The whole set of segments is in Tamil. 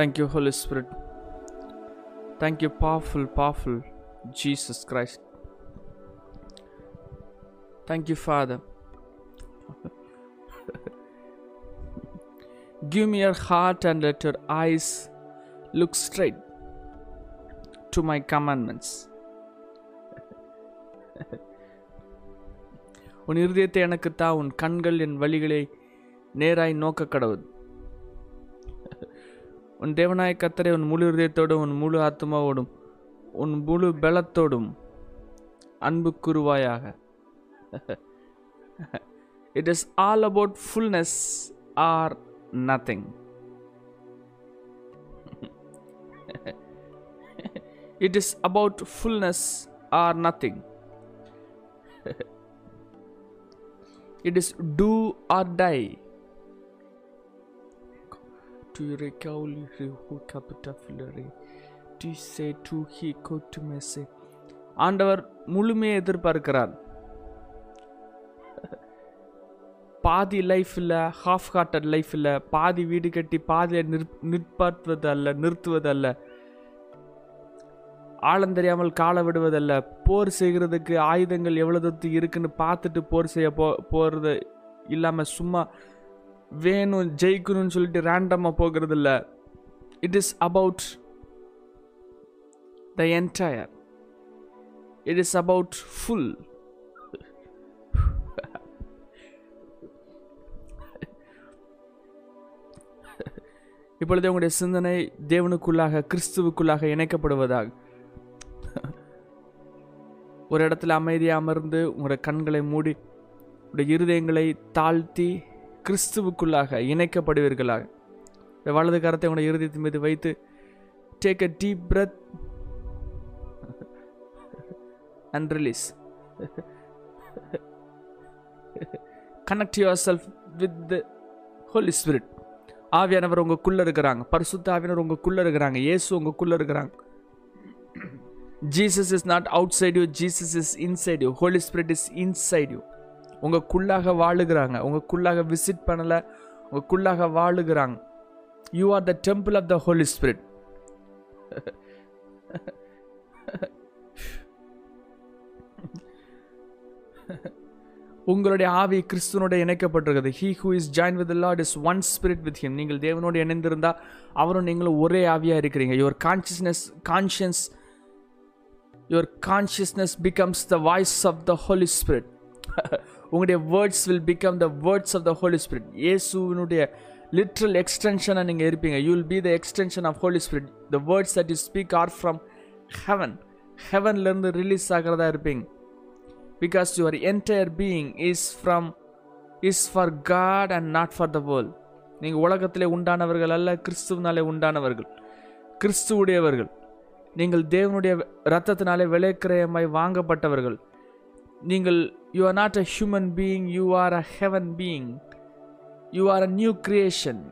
Thank you holy spirit thank you powerful powerful Jesus Christ thank you father Give me your heart and let your eyes look straight to my commandments. உன் இருதயத்தை எனக்கு தா உன் கண்கள் என் வழிகளை நேராய் நோக்க கடவுது உன் தேவனாய கத்தரை உன் முழு இருதயத்தோடும் உன் முழு ஆத்மாவோடும் உன் முழு பலத்தோடும் அன்பு குருவாயாக it is all about fullness or nothing it is about fullness or nothing it is do or die tu recauli hu capita filare. Tu say to he to ஆண்டவர் முழுமையை எதிர்பார்க்கிறார். பாதி லைஃப் இல்லை ஹாஃப் ஹார்ட்டட் லைஃப் இல்லை பாதி வீடு கட்டி பாதியை நிற் நிற்பாற்றுவது அல்ல நிறுத்துவது அல்ல ஆழம் தெரியாமல் காலை விடுவதல்ல. போர் செய்கிறதுக்கு ஆயுதங்கள் எவ்வளோ தூரத்து இருக்குன்னு பார்த்துட்டு போர் செய்ய போ போகிறது இல்லாமல் சும்மா வேணும் ஜெயிக்கணும்னு சொல்லிட்டு ரேண்டமாக போகிறது இல்லை it is about the entire it is about full இப்பொழுது உங்களுடைய சிந்தனை தேவனுக்குள்ளாக கிறிஸ்துவுக்குள்ளாக இணைக்கப்படுவதாக ஒரு இடத்துல அமைதியாக அமர்ந்து உங்களுடைய கண்களை மூடி உங்களுடைய இருதயங்களை தாழ்த்தி கிறிஸ்துவுக்குள்ளாக இணைக்கப்படுவீர்களாக. வலது கரத்தை உங்களுடைய இறுதி மீது வைத்து take a deep breath and release connect yourself with the holy spirit ஆவியானவர் உங்களுக்குள்ளே இருக்கிறாங்க. பரிசுத்த ஆவியானவர் உங்களுக்குள்ளே இருக்கிறாங்க. இயேசு உங்களுக்குள்ளே இருக்கிறாங்க. Jesus is not outside you Jesus is inside you holy spirit is inside you உங்களுக்குள்ளாக வாழுகிறாங்க. உங்களுக்குள்ளாக விசிட் பண்ணலை. உங்களுக்குள்ளாக வாழுகிறாங்க. You are the temple of the holy spirit உங்களுடைய ஆவி கிறிஸ்துவனோட இணைக்கப்பட்டிருக்கிறது. He who is join with lord is one spirit with him நீங்கள் தேவனோடு இணைந்திருந்தால் அவரும் நீங்களும் ஒரே ஆவியாக இருக்கிறீங்க. Your consciousness conscience your consciousness becomes the voice of the holy spirit உங்களுடைய words will become the words of the holy spirit இயேசுவினுடைய லிட்ரல் எக்ஸ்டென்ஷனாக நீங்கள் இருப்பீங்க. You will be the extension of holy spirit the words that you speak are from heaven ஹெவன்லேருந்து release ஆகிறதா இருப்பீங்க. Because your entire being is from is for God and not for the world நீங்கள் உலகத்திலே உண்டானவர்கள் அல்ல கிறிஸ்துவனாலே உண்டானவர்கள். கிறிஸ்துவுடையவர்கள். நீங்கள் தேவனுடைய ரத்தத்தினாலே விலைக்கிரயமாய் வாங்கப்பட்டவர்கள். நீங்கள் you are not a human being you are a heaven being you are a new creation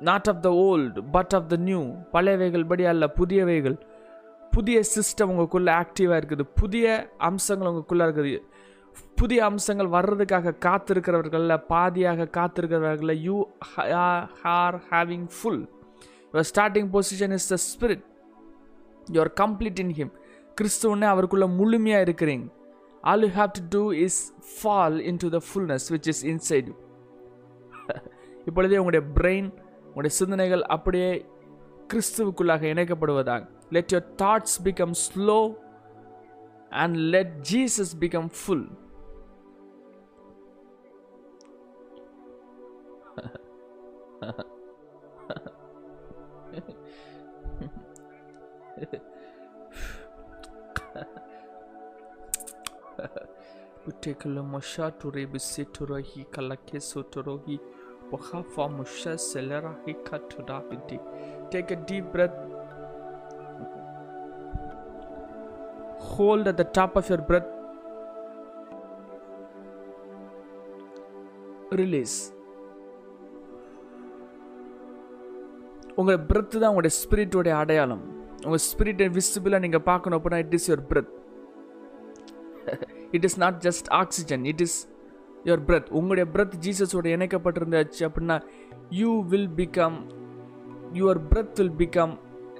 not of the old but of the new பழையவைகள் படி அல்ல புதியவைகள். புதிய சிஸ்டம் உங்களுக்குள்ளே ஆக்டிவாக இருக்குது. புதிய அம்சங்கள் உங்களுக்குள்ளே இருக்குது. புதிய அம்சங்கள் வர்றதுக்காக காத்திருக்கிறவர்களில் பாதியாக காத்திருக்கிறவர்களில் you are having full your starting position is the spirit you're complete in him கிறிஸ்துவனே அவருக்குள்ளே முழுமையாக இருக்கிறீங்க. All you have to do is fall into the fullness which is inside இப்பொழுதே உங்களுடைய பிரெயின் உங்களுடைய சிந்தனைகள் அப்படியே கிறிஸ்துவுக்குள்ளாக இணைக்கப்படுவதாக let your thoughts become slow and let Jesus become full Utekele mosha ture bisetura hi kalake sotoro hi wahafa mosha selera hi katura hiti. Take a deep breath. Hold at the top of your breath. Release. உங்களோட பிரெத் தான் உங்களுடைய ஸ்பிரிட்டோடைய அடையாளம் உங்கள் ஸ்பிரிட்டை விசிபிளாக நீங்கள் பார்க்கணும் அப்படின்னா it is your breath it is not just oxygen it is your breath உங்களுடைய பிரெத் ஜீசஸோட இணைக்கப்பட்டிருந்தாச்சு அப்படின்னா you will become your breath will become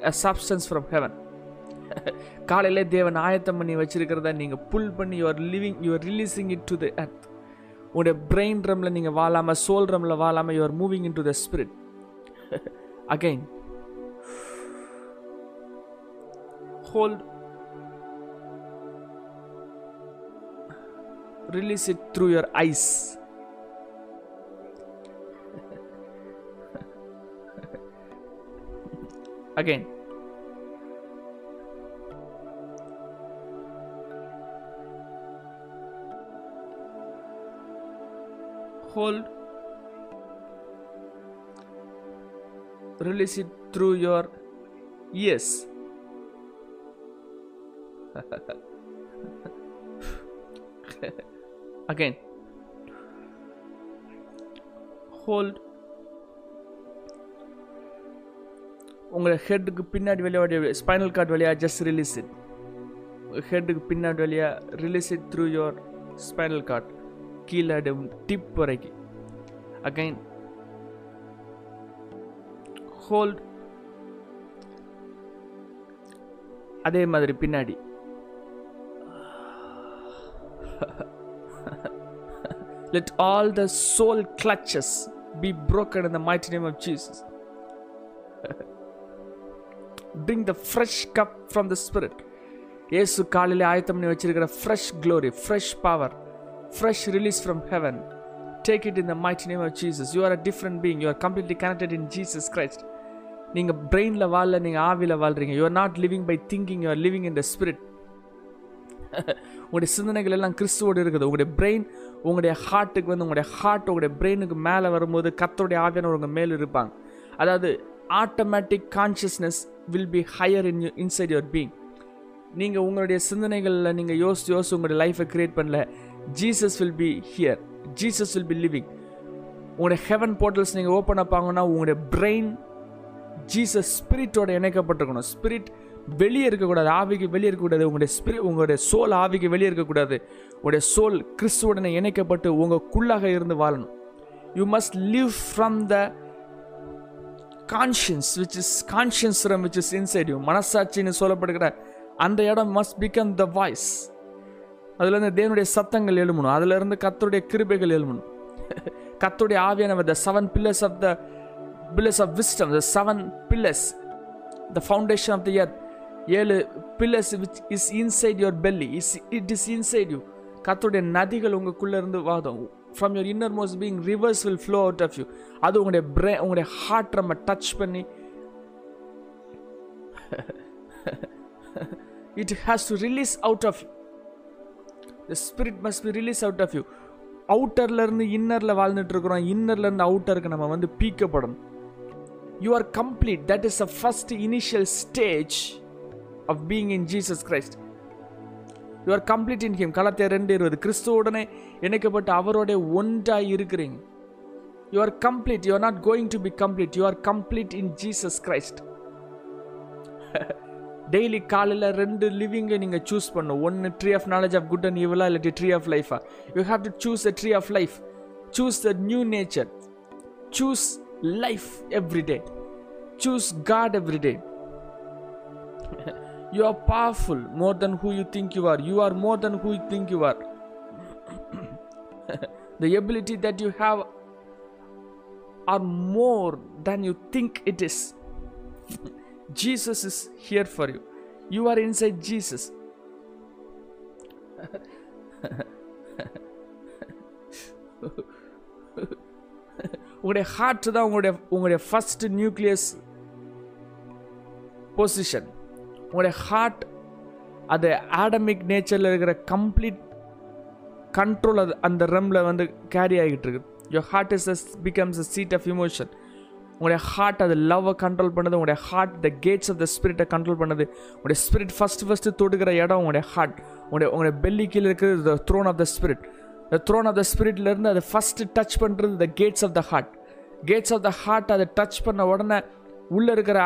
a substance from heaven காலையிலே தேவன் ஆயத்தம் பண்ணி வச்சிருக்கிறத நீங்கள் புல் பண்ணி you're living you're releasing it to the earth. உங்களுடைய பிரெயின் ரம்ல நீங்கள் வாழாமல் சோல் ரம்ல வாழாமல் you're moving into the spirit again hold release it through your eyes. Again. Hold. Release it through your ears again. Hold. உங்களை ஹெட்டுக்கு பின்னாடி வெளியே ஸ்பைனல் கார்டு வழியா ஜஸ்ட் ரிலீஸ் இட் ஹெட்டுக்கு பின்னாடி வழியா release it through your spinal cord கீழே டிப் வரைக்கும். அகைன் ஹோல்ட் அதே மாதிரி பின்னாடி. Let all the soul clutches be broken in the mighty name of Jesus. Bring the fresh cup from the Spirit. இயேசு காலையில் ஆயத்தம் பண்ணி வச்சிருக்கிற fresh glory fresh power fresh release from heaven take it in the mighty name of Jesus you are a different being you are completely connected in Jesus Christ நீங்கள் பிரெயினில் வாழல நீங்கள் ஆவியில் வாழ்றீங்க. You are not living by thinking you are living in the spirit உங்களுடைய சிந்தனைகள் எல்லாம் கிறிஸ்துவோடு இருக்குது. உங்களுடைய பிரெயின் உங்களுடைய ஹார்ட்டுக்கு வந்து உங்களுடைய ஹார்ட் உங்களுடைய பிரெயினுக்கு மேலே வரும்போது கத்தோடைய ஆவியானவர் உங்கள் மேலே இருப்பாங்க. அதாவது automatic consciousness will be higher in inside your being நீங்கள் உங்களுடைய சிந்தனைகளில் நீங்கள் யோசிச்சு யோசித்து உங்களுடைய லைஃப்பை கிரியேட் பண்ணல Jesus will be here Jesus will be living உங்களுடைய ஹெவன் போர்ட்டல்ஸ் நீங்கள் ஓப்பன் அப் உங்களுடைய பிரெயின் ஜீசஸ் ஸ்பிரிட்டோட இணைக்கப்பட்டிருக்கணும். ஸ்பிரிட் வெளியே இருக்கக்கூடாது ஆவிக்கு வெளியே இருக்கக்கூடாது. உங்களுடைய ஸ்பிரிட் உங்களுடைய சோல் ஆவிக்கு வெளியே இருக்கக்கூடாது. உடைய சோல் கிறிஸ்துவுடனே இணைக்கப்பட்டு உங்களுக்குள்ளாக இருந்து வாழணும். You must live from the conscience which is conscience which is inside you மனசாட்சின்னு சொல்லப்படுகிற அந்த இடம் மஸ்ட் பிகம் த வாய்ஸ் அதுலேருந்து தேவனுடைய சத்தங்கள் எழுமணும் அதுலேருந்து கத்தருடைய கிருபைகள் எழுமணும் கத்தருடைய ஆவியானவர் the seven pillars of the pillars of wisdom the seven pillars the foundation of the year ஏழு pillars which is inside your belly is it is inside you கத்துடைய நதிகள் உங்களுக்குள்ளே இருந்து வாதம். From your innermost being rivers will flow out of you அது உங்களுடைய பிரே உங்களுடைய ஹார்ட் நம்ம டச் பண்ணி. It has to release out of you the spirit must be release out of you அவுட்டர்லேருந்து இன்னரில் வாழ்ந்துட்டு இருக்கிறோம். இன்னர்லேருந்து அவுட்டருக்கு நம்ம வந்து பீக்கப்படணும். You are complete that is a first initial stage of being in Jesus Christ you are complete in him களத்தை ரெண்டு இருபது. கிறிஸ்துவுடனே இணைக்கப்பட்டு அவரோட ஒன்றாய் இருக்கிறீங்க. You are complete you are not going to be complete you are complete in Jesus Christ daily காலையில் ரெண்டு லிவிங்கை நீங்கள் சூஸ் பண்ணும். ஒன்று tree of knowledge of good and ஈவலா இல்லாட்டி tree of லைஃபா you have to choose a tree of life choose the new nature choose life every day choose God every day you are powerful more than who you think you are you are more than who you think you are the ability that you have are more than you think it is jesus is here for you you are inside jesus உங்களுடைய ஹார்ட் தான் உங்களுடைய உங்களுடைய ஃபர்ஸ்ட் நியூக்ளியஸ் பொசிஷன் உங்களுடைய ஹார்ட் அது ஆடமிக் நேச்சரில் இருக்கிற கம்ப்ளீட் கண்ட்ரோல் அது அந்த ரம்மில் வந்து கேரி ஆகிட்டு இருக்கு your heart is as becomes a seat of emotion உங்களுடைய ஹார்ட் அது லவ்வை கண்ட்ரோல் பண்ணுது உங்களுடைய heart the gates of the ஸ்பிரிட்டை control பண்ணுது. உங்களுடைய ஸ்பிரிட் ஃபஸ்ட்டு ஃபஸ்ட்டு தொடுக்கிற இடம் உங்களுடைய ஹார்ட் உங்களுடைய உங்களுடைய பெல்லி கீழே இருக்கிறது the throne of the spirit the throne of the ஸ்பிரிட்லேருந்து அதை ஃபஸ்ட்டு டச் பண்ணுறது the gates of the heart gates of the heart அதை டச் பண்ண உடனே உள்ளே இருக்கிற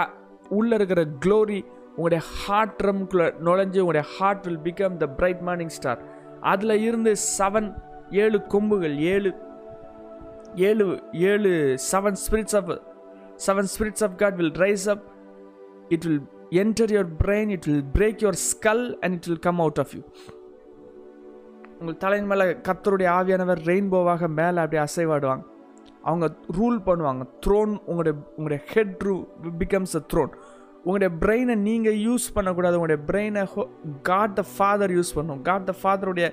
உள்ளே இருக்கிற க்ளோரி உங்களுடைய ஹார்ட் ரம்குள்ளே நுழைஞ்சு உங்களுடைய heart will become the bright morning star அதில் இருந்து செவன் ஏழு கொம்புகள் ஏழு ஏழு ஏழு seven spirits of seven spirits of God will rise up it will enter your brain it will break your skull and it will come out of you உங்கள் தலையின் மேலே கத்தருடைய ஆவியானவர் ரெயின்போவாக மேலே அப்படியே அசைவாடுவாங்க. அவங்க ரூல் பண்ணுவாங்க. த்ரோன் உங்களுடைய உங்களுடைய ஹெட் ரூ பிகம்ஸ் அ த்ரோன் உங்களுடைய பிரெயினை நீங்கள் யூஸ் பண்ணக்கூடாது. உங்களுடைய பிரெயினை காட் த ஃபாதர் யூஸ் பண்ணும். காட் த ஃபாதருடைய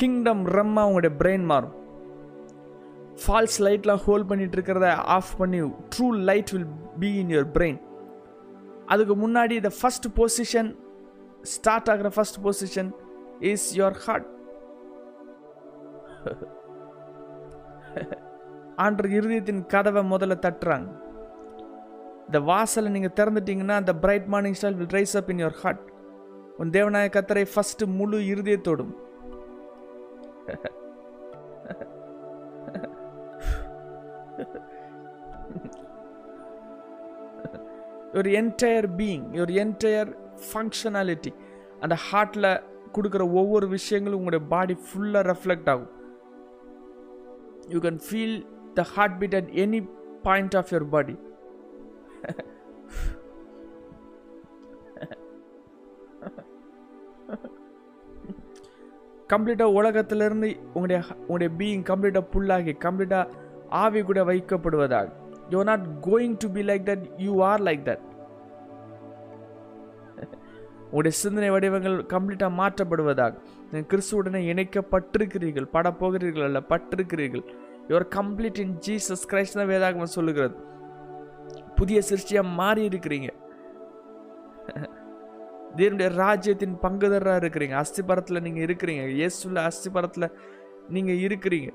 கிங்டம் ரம்மா உங்களுடைய பிரெயின் மாறும். ஃபால்ஸ் லைட்லாம் ஹோல்ட் பண்ணிட்டு இருக்கிறத ஆஃப் பண்ணி true light will be in your brain அதுக்கு முன்னாடி த ஃபஸ்ட் பொசிஷன் ஸ்டார்ட் ஆகிற first position is your heart and இருதயத்தின் கதவை முதல்ல தட்டுறாங்க. இந்த வாசலை நீங்கள் திறந்துட்டீங்கன்னா அந்த bright morning star will rise up in your heart உன் தேவநாய கத்தரை ஃபஸ்ட்டு முழு இருதயத்தோடும். Your entire being your entire functionality அந்த ஹார்ட்டில் கொடுக்குற ஒவ்வொரு விஷயங்களும் உங்களுடைய பாடி ஃபுல்லாக ரெஃப்ளெக்ட் ஆகும். You can feel the heartbeat at any point of your body கம்ப்ளீட்டாக உலகத்திலிருந்து உங்களுடைய உங்களுடைய பீயிங் கம்ப்ளீட்டாக புல்லாகி கம்ப்ளீட்டாக ஆவி கூட வைக்கப்படுவதாக you are not going to be like that you are like that உங்களுடைய சிந்தனை வடிவங்கள் கம்ப்ளீட்டாக மாற்றப்படுவதாக நீங்கள் கிறிஸ்துவுடனே இணைக்கப்பட்டிருக்கிறீர்கள் படப்போகிறீர்கள் அல்ல பட்டிருக்கிறீர்கள். You're complete in Jesus Christ தான் வேதாகமம் சொல்லுகிறது. புதிய சிருஷ்டியாக மாறி இருக்கிறீங்க. தேவனுடைய ராஜ்யத்தின் பங்குதராக இருக்கிறீங்க. அஸ்திபரத்தில் நீங்கள் இருக்கிறீங்க. இயேசுல அஸ்திபரத்தில் நீங்கள் இருக்கிறீங்க.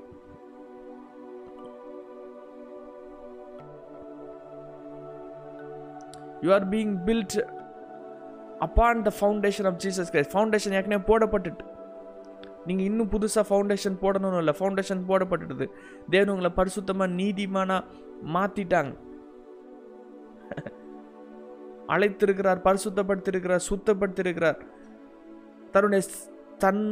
You are being built upon the foundation of Jesus Christ foundation ஏற்கனவே போடப்பட்டுட்டு. நீங்கள் இன்னும் புதுசாக ஃபவுண்டேஷன் போடணும்னு இல்லை. ஃபவுண்டேஷன் போடப்பட்டுடுது. தேவன் உங்களை பரிசுத்தமாக நீதிமானாக மாற்றிட்டாங்க அழைத்திருக்கிறார் பரிசுத்தப்படுத்திருக்கிறார் சுத்தப்படுத்திருக்கிறார் தன்னுடைய தன்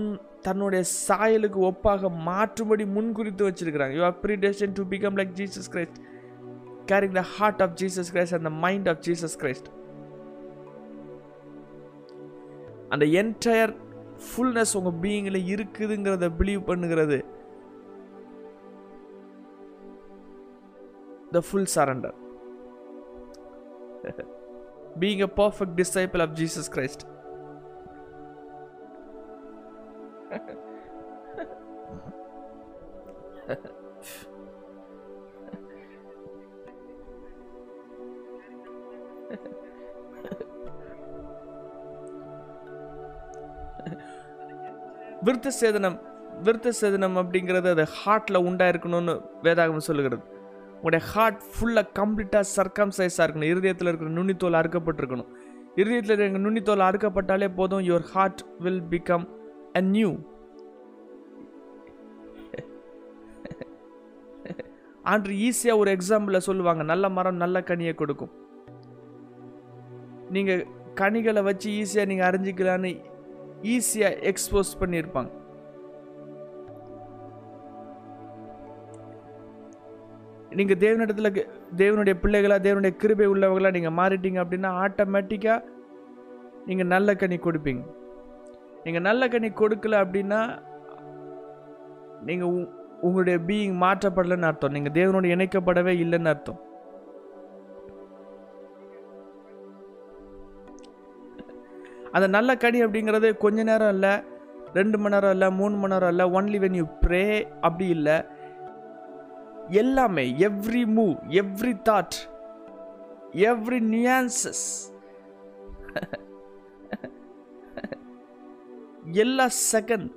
தன்னுடைய சாயலுக்கு ஒப்பாக மாற்றும்படி முன்குறித்து வச்சிருக்கிறாங்க. You are predestined to become like Jesus Christ carrying the heart of Jesus Christ and the mind of Jesus Christ அந்த என்டையர் ஃபுல்னஸ் உங்கள் பீயிங்கில் இருக்குதுங்கிறத பிலீவ் பண்ணுகிறது. The full surrender being a perfect disciple of Jesus Christ விருத்த சேதனம் விருத்த சேதனம் அப்படிங்கிறது அது ஹார்ட்டில் உண்டாயிருக்கணும்னு வேதாகம் சொல்லுகிறது. உங்களுடைய ஹார்ட் ஃபுல்லாக கம்ப்ளீட்டாக சர்க்கம்சைஸாக இருக்கணும். இருதயத்தில் இருக்கிற நுண்ணித்தோல் அறுக்கப்பட்டிருக்கணும். இருதயத்தில் இருக்கிற நுண்ணித்தோல் அறுக்கப்பட்டாலே போதும் your heart will become a new and ஈஸியாக ஒரு எக்ஸாம்பிளில் சொல்லுவாங்க நல்ல மரம் நல்ல கனியை கொடுக்கும். நீங்கள் கனிகளை வச்சு ஈஸியாக நீங்கள் அறிஞ்சிக்கலான்னு ஈஸியாக எக்ஸ்போஸ் பண்ணியிருப்பாங்க. நீங்கள் தேவனிடத்தில் தேவனுடைய பிள்ளைகளாக தேவனுடைய கிருபை உள்ளவர்களாக நீங்கள் மாறிட்டீங்க அப்படின்னா ஆட்டோமேட்டிக்காக நீங்கள் நல்ல கனி கொடுப்பீங்க. நீங்கள் நல்ல கனி கொடுக்கல அப்படின்னா நீங்கள் உங்களுடைய பீயிங் மாற்றப்படலைன்னு அர்த்தம். நீங்கள் தேவனோடு இணைக்கப்படவே இல்லைன்னு அர்த்தம். அந்த நல்ல கனி அப்படிங்கிறது கொஞ்ச நேரம் இல்லை ரெண்டு மணி நேரம் இல்லை மூணு மணி நேரம் இல்லை ஒன்லி வென் யூ ப்ரே அப்படி இல்லை. எல்லாமே every move every thought every nuances எல்லா second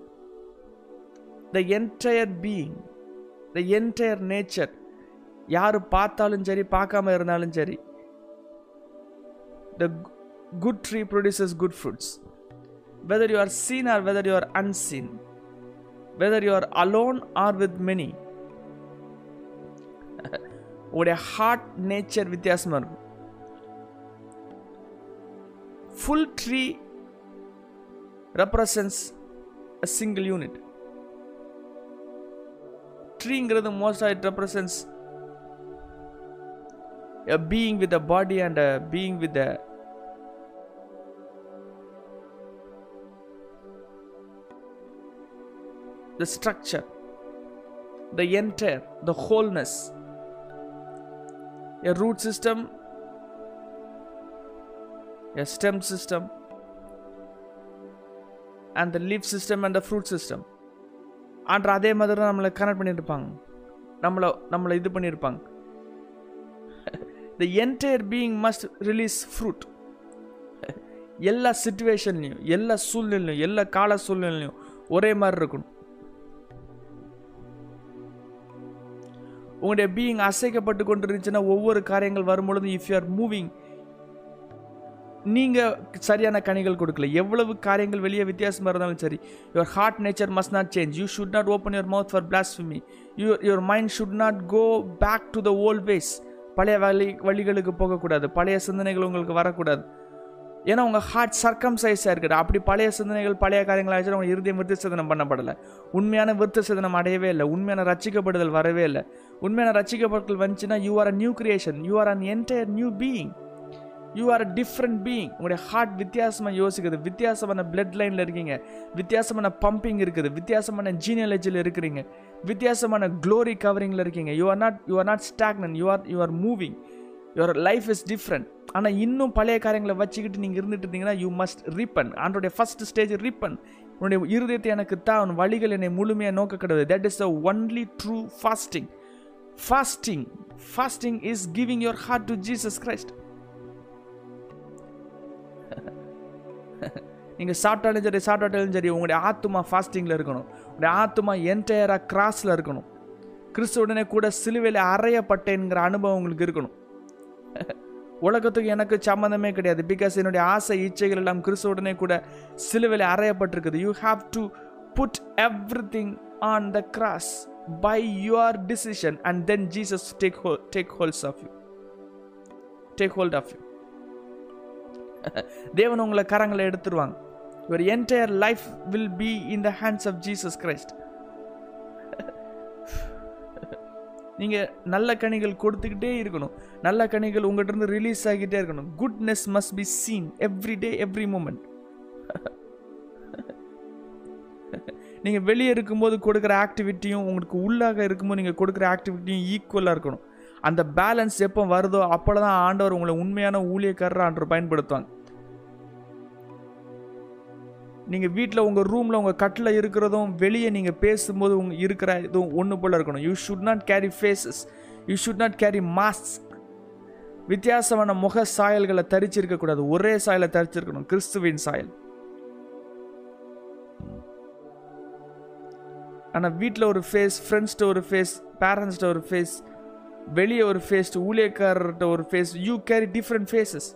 the entire being the entire nature யார் பார்த்தாலும் சரி பார்க்காம இருந்தாலும் சரி the good tree produces good fruits whether you are seen or whether you are unseen whether you are alone or with many உங்களுடைய ஹார்ட் நேச்சர் வித்தியாசமாக இருக்கும் full tree represents a single unit ட்ரீங்கிறது most it represents a being with a body and a being with a the structure, the entire, the wholeness, a root system, a stem system, and the leaf system and the fruit system. ஆன்ற அதே மாதிரி தான் நம்மளை கனெக்ட் பண்ணியிருப்பாங்க. நம்மளை நம்மளை இது பண்ணியிருப்பாங்க. The entire being must release fruit எல்லா சுச்சுவேஷன்லையும் எல்லா சூழ்நிலையும் எல்லா கால சூழ்நிலையும் ஒரே மாதிரி இருக்கணும். உங்களுடைய பீயிங் அசைக்கப்பட்டு கொண்டிருந்துச்சுன்னா ஒவ்வொரு காரியங்கள் வரும்பொழுது இஃப் யூ ஆர் மூவிங் நீங்கள் சரியான கனிகள் கொடுக்கல. எவ்வளவு காரியங்கள் வெளியே வித்தியாசமாக இருந்தாலும் சரி your heart nature must not change you should not open your mouth for blasphemy you your mind should not go back to the old ways பழைய வழி வழிகளுக்கு போகக்கூடாது. பழைய சிந்தனைகள் உங்களுக்கு வரக்கூடாது. ஏன்னா உங்கள் ஹார்ட் சர்க்கம் சைஸாக இருக்குது. அப்படி பழைய சிந்தனைகள் பழைய காரியங்கள் ஆயிடுச்சு உங்கள் இருதயம் விருத்த சேதனம் பண்ணப்படலை. உண்மையான விருத்த சேதனம் அடையவே இல்லை. உண்மையான ரச்சிக்கப்படுதல் வரவே இல்லை. உண்மையான ரச்சிக்கப்படுதல் வந்துச்சுன்னா you are a new creation you are an entire new being you are a different being உங்களுடைய ஹார்ட் வித்தியாசமாக யோசிக்குது. வித்தியாசமான பிளட் லைனில் இருக்கீங்க. வித்தியாசமான பம்பிங் இருக்குது. வித்தியாசமான ஜீனியாலஜியில் இருக்கிறீங்க. வித்தியாசமான க்ளோரி கவரிங்கில் இருக்கீங்க. You are not you are not stagnant you are you are moving your life is different ஆனால் இன்னும் பழைய காரியங்களை வச்சுக்கிட்டு நீங்கள் இருந்துட்டு இருந்தீங்கன்னா யூ மஸ்ட் ரிப்பன் ஆண்டோடைய ஃபர்ஸ்ட் ஸ்டேஜ் ரிப்பன் உன்னுடைய இருதயத்தை எனக்கு தான் வழிகள் என்னை முழுமையாக நோக்க கிடையாது that is the only true fasting fasting fasting is giving your heart to Jesus christ. நீங்கள் சாப்பிட்டாலும் சரி சாப்பிட்டாலும் சரி உங்களுடைய ஆத்துமா ஃபாஸ்டிங்கில் இருக்கணும். உங்களுடைய ஆத்துமா என்டையராக கிராஸில் இருக்கணும். கிறிஸ்துவுடனே கூட சிலுவையில் அறையப்பட்டேங்கிற அனுபவம் உங்களுக்கு இருக்கணும். உலகத்துக்கு எனக்கு சம்மந்தமே கிடையாது. பிகாஸ் என்னுடைய ஆசை இச்சைகள் எல்லாம் கிறிஸ்துவுடனே கூட சிலுவையில் அறையப்பட்டிருக்குது. You have to put every thing on the cross by your decision and then Jesus take hold take holds of you take hold of you தேவன் உங்களை கரங்களை எடுத்துருவாங்க. Your entire life will be in the hands of Jesus Christ நீங்கள் நல்ல கனிகள் கொடுத்துக்கிட்டே இருக்கணும். நல்ல கனிகள் உங்கள்கிட்ட இருந்து ரிலீஸ் ஆகிட்டே இருக்கணும். Goodness must be seen every day every moment நீங்கள் வெளியே இருக்கும்போது கொடுக்குற ஆக்டிவிட்டியும் உங்களுக்கு உள்ளாக இருக்கும்போது நீங்கள் கொடுக்குற ஆக்டிவிட்டியும் ஈக்குவலாக இருக்கணும். அந்த பேலன்ஸ் எப்போ வருதோ அப்போ தான் ஆண்டவர் உங்களை உண்மையான ஊழியக்காரர் ஆண்டவர் பயன்படுத்துவாங்க. நீங்கள் வீட்டில் உங்கள் ரூமில் உங்கள் கட்டில் இருக்கிறதும் வெளியே நீங்கள் பேசும்போது உங்க இருக்கிற இதுவும் ஒன்று போல் இருக்கணும். You should not carry faces you should not carry mask வித்தியாசமான முக சாயல்களை தரிச்சிருக்கக்கூடாது ஒரே சாயலை தரிச்சிருக்கணும். கிறிஸ்துவின் சாயல். ஆனால் வீட்டில் ஒரு ஃபேஸ் ஃப்ரெண்ட்ஸ்கிட்ட ஒரு ஃபேஸ் பேரண்ட்ஸ்கிட்ட ஒரு ஃபேஸ் வெளியே ஒரு ஃபேஸ் ஊழியக்காரர்கிட்ட ஒரு face you carry different faces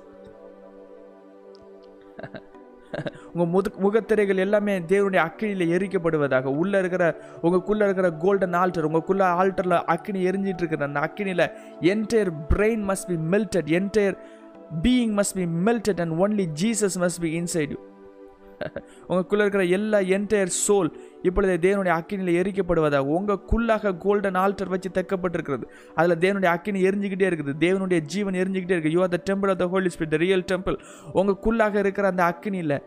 உங்கள் முது முகத்திரைகள் எல்லாமே தேவனுடைய அக்கினியில் எரிக்கப்படுவதாக. உள்ளே இருக்கிற உங்களுக்குள்ளே இருக்கிற கோல்டன் ஆல்டர் உங்களுக்குள்ளே ஆல்டரில் அக்கினி எரிஞ்சிட்டு இருக்கிற அந்த அக்கினியில் entire brain must be melted entire being must be melted and only Jesus must be inside you உங்களுக்குள்ளே இருக்கிற எல்லா என்டையர் சோல் இப்பொழுது தேவனுடைய அக்கினியில் எரிக்கப்படுவதாக உங்களுக்குள்ளாக கோல்டன் ஆல்டர் வச்சு தைக்கப்பட்டிருக்கிறது. அதில் தேவனுடைய அக்கினி எரிஞ்சுக்கிட்டே இருக்குது. தேவனுடைய ஜீவன் எரிஞ்சுக்கிட்டே இருக்குது you are the temple of the Holy Spirit the real temple உங்களுக்குள்ளாக இருக்கிற அந்த அக்கினியில்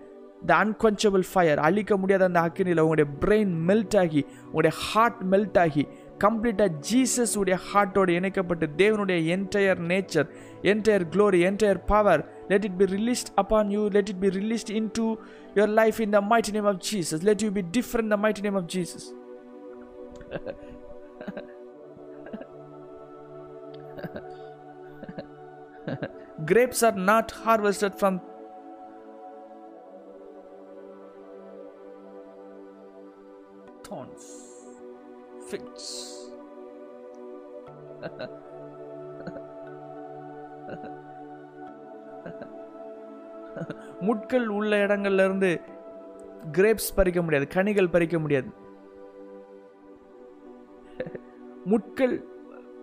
த அன்கொன்ச்சபிள் ஃபயர் அழிக்க முடியாத அந்த அக்கினியில் உங்களுடைய பிரெயின் மெல்ட் ஆகி உங்களுடைய ஹார்ட் மெல்ட் ஆகி கம்ப்ளீட்டாக ஜீசஸ் உடைய ஹார்ட்டோடு இணைக்கப்பட்டு தேவனுடைய entire nature entire glory entire power let it be released upon you let it be released into your life in the mighty name of Jesus. Let you be different in the mighty name of Jesus. Grapes are not harvested from thorns, figs. முட்கள் உள்ள இடங்கள்ல இருந்து கிரேப்ஸ் பறிக்க முடியாது கனிகள் பறிக்க முடியாது. முட்கள்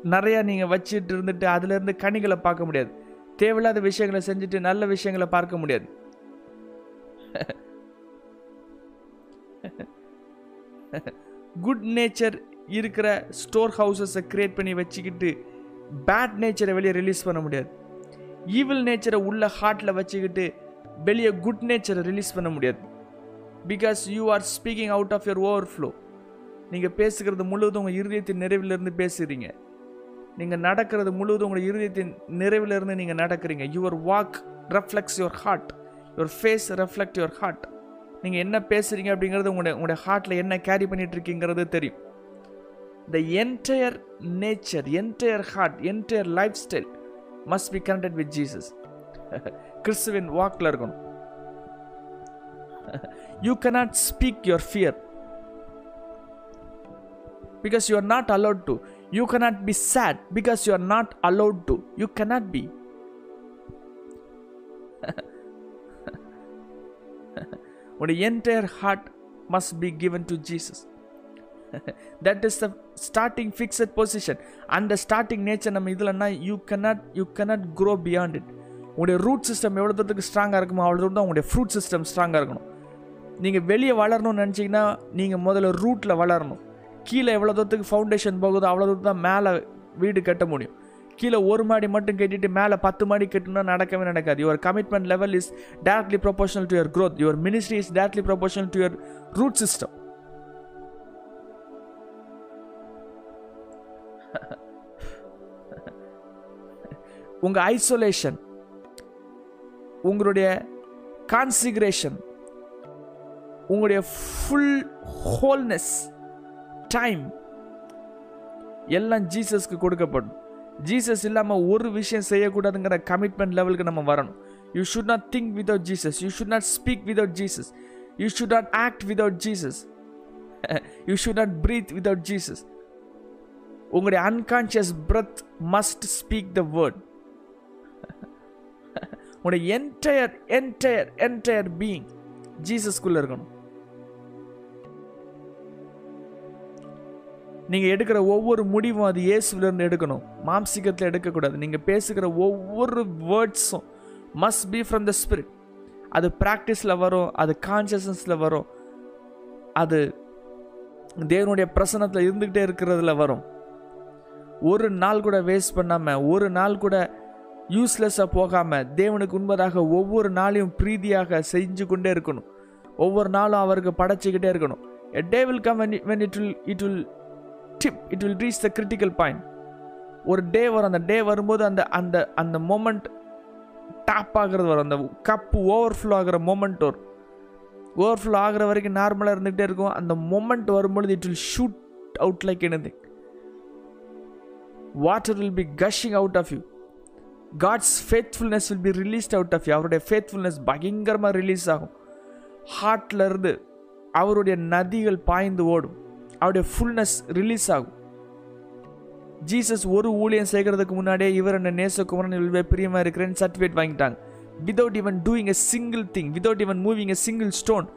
நிறைய நீங்க வச்சுட்டு இருந்துட்டு அதுல இருந்து கனிகளை பார்க்க முடியாது. தேவையில்லாத விஷயங்களை செஞ்சுட்டு நல்ல விஷயங்களை பார்க்க முடியாது. குட் நேச்சர் இருக்கிற ஸ்டோர் ஹவுசஸை கிரியேட் பண்ணி வச்சுக்கிட்டு பேட் நேச்சரை வெளியே ரிலீஸ் பண்ண முடியாது. ஈவில் நேச்சரை உள்ள ஹார்ட்டில் வச்சுக்கிட்டு வெளியே குட் நேச்சரை ரிலீஸ் பண்ண முடியாது. Because you are speaking out of your overflow நீங்கள் பேசுகிறது முழுவதும் உங்கள் இருதயத்தின் நிறைவிலிருந்து பேசுகிறீங்க நீங்கள் நடக்கிறது முழுவதும் உங்கள் இருதயத்தின் நிறைவிலிருந்து நீங்கள் நடக்கிறீங்க. Your walk reflects your heart your face reflect your heart நீங்கள் என்ன பேசுகிறீங்க அப்படிங்கிறது உங்களுடைய உங்களுடைய ஹார்ட்டில் என்ன கேரி பண்ணிட்டு இருக்கீங்கிறது தெரியும். The entire nature entire heart entire lifestyle must be connected with Jesus கிறிஸ்துவின் வாக்கில் இருக்கணும். You cannot speak your fear because you are not allowed to you cannot be sad because you are not allowed to you cannot be உடைய entire heart must be given to Jesus that is the starting fixed position அந்த ஸ்டார்டிங் நேச்சர் நம்ம இதில்னா you cannot you cannot grow beyond it உங்களுடைய ரூட் சிஸ்டம் எவ்வளோ தூரத்துக்கு ஸ்ட்ராங்காக இருக்குமோ அவ்வளோ தூரம் தான் உங்களுடைய ஃப்ரூட் சிஸ்டம் ஸ்ட்ராங்காக இருக்கணும். நீங்கள் வெளியே வளரணும்னு நினச்சிங்கன்னா நீங்கள் முதல்ல ரூட்டில் வளரணும். கீழே எவ்வளோ தூரத்துக்கு ஃபவுண்டேஷன் போகுதோ அவ்வளோ தூரம் தான் மேலே வீடு கட்ட முடியும். கீழே ஒரு மாடி மட்டும் கட்டிட்டு மேலே பத்து மாடி கட்டணும்னா நடக்கவே நடக்காது. Your commitment level is directly proportional to your growth your ministry is directly proportional to your root system உங்கள் ஐசோலேஷன் உங்களுடைய கான்சிகரேஷன் உங்களுடைய ஃபுல் ஹோல்னஸ் டைம் எல்லாம் ஜீசஸ்க்கு கொடுக்கப்படும். ஜீசஸ் இல்லாமல் ஒரு விஷயம் செய்யக்கூடாதுங்கிற கமிட்மெண்ட் லெவலுக்கு நம்ம வரணும். You should not think without Jesus you should not speak without Jesus you should not act without Jesus you should not breathe without Jesus உங்களுடைய unconscious breath must speak the word உங்களுடைய என்டையர் என்டையர் என்டையர் பீயிங் ஜீசஸ்குள்ளே இருக்கணும். நீங்கள் எடுக்கிற ஒவ்வொரு முடிவும் அது இயேசுலேருந்து எடுக்கணும். மாம்சிகத்தில் எடுக்கக்கூடாது. நீங்கள் பேசுகிற ஒவ்வொரு வேர்ட்ஸும் must be from the spirit அது ப்ராக்டிஸில் வரும் அது கான்சியஸ்னஸில் வரும் அது தேவனுடைய பிரசனத்தில் இருந்துக்கிட்டே இருக்கிறதுல வரும். ஒரு நாள் கூட வேஸ்ட் பண்ணாமல் ஒரு நாள் கூட யூஸ்லெஸ்ஸாக போகாமல் தேவனுக்கு உண்பதாக ஒவ்வொரு நாளையும் பிரீதியாக செஞ்சு கொண்டே இருக்கணும். ஒவ்வொரு நாளும் அவருக்கு படைச்சிக்கிட்டே இருக்கணும். A day will come when when it will it will tip it will reach the critical point ஒரு டே வரும். அந்த டே வரும்போது அந்த அந்த அந்த மொமெண்ட் டாப் ஆகிறது வரும். அந்த கப்பு ஓவர்ஃப்ளோ ஆகிற மொமெண்ட் வரும். ஓவர்ஃப்ளோ ஆகிற வரைக்கும் நார்மலாக இருந்துகிட்டே இருக்கும். அந்த மொமெண்ட் வரும்பொழுது it will shoot out like anything. Water will be gushing out of you God's faithfulness will be released out of அவருடைய ஃபேத்ஃபுல்னஸ் பயங்கரமாக ரிலீஸ் ஆகும். ஹார்ட்லேருந்து அவருடைய நதிகள் பாய்ந்து ஓடும். அவருடைய ஃபுல்னஸ் ரிலீஸ் ஆகும். ஜீசஸ் ஒரு ஊழியம் செய்கிறதுக்கு முன்னாடியே இவர் என்ன நேசகுமரன் இவ்வளவு பிரியமாக இருக்கிறேன்னு சர்டிஃபிகேட் வாங்கிட்டாங்க. Without even doing a single thing without even moving a single stone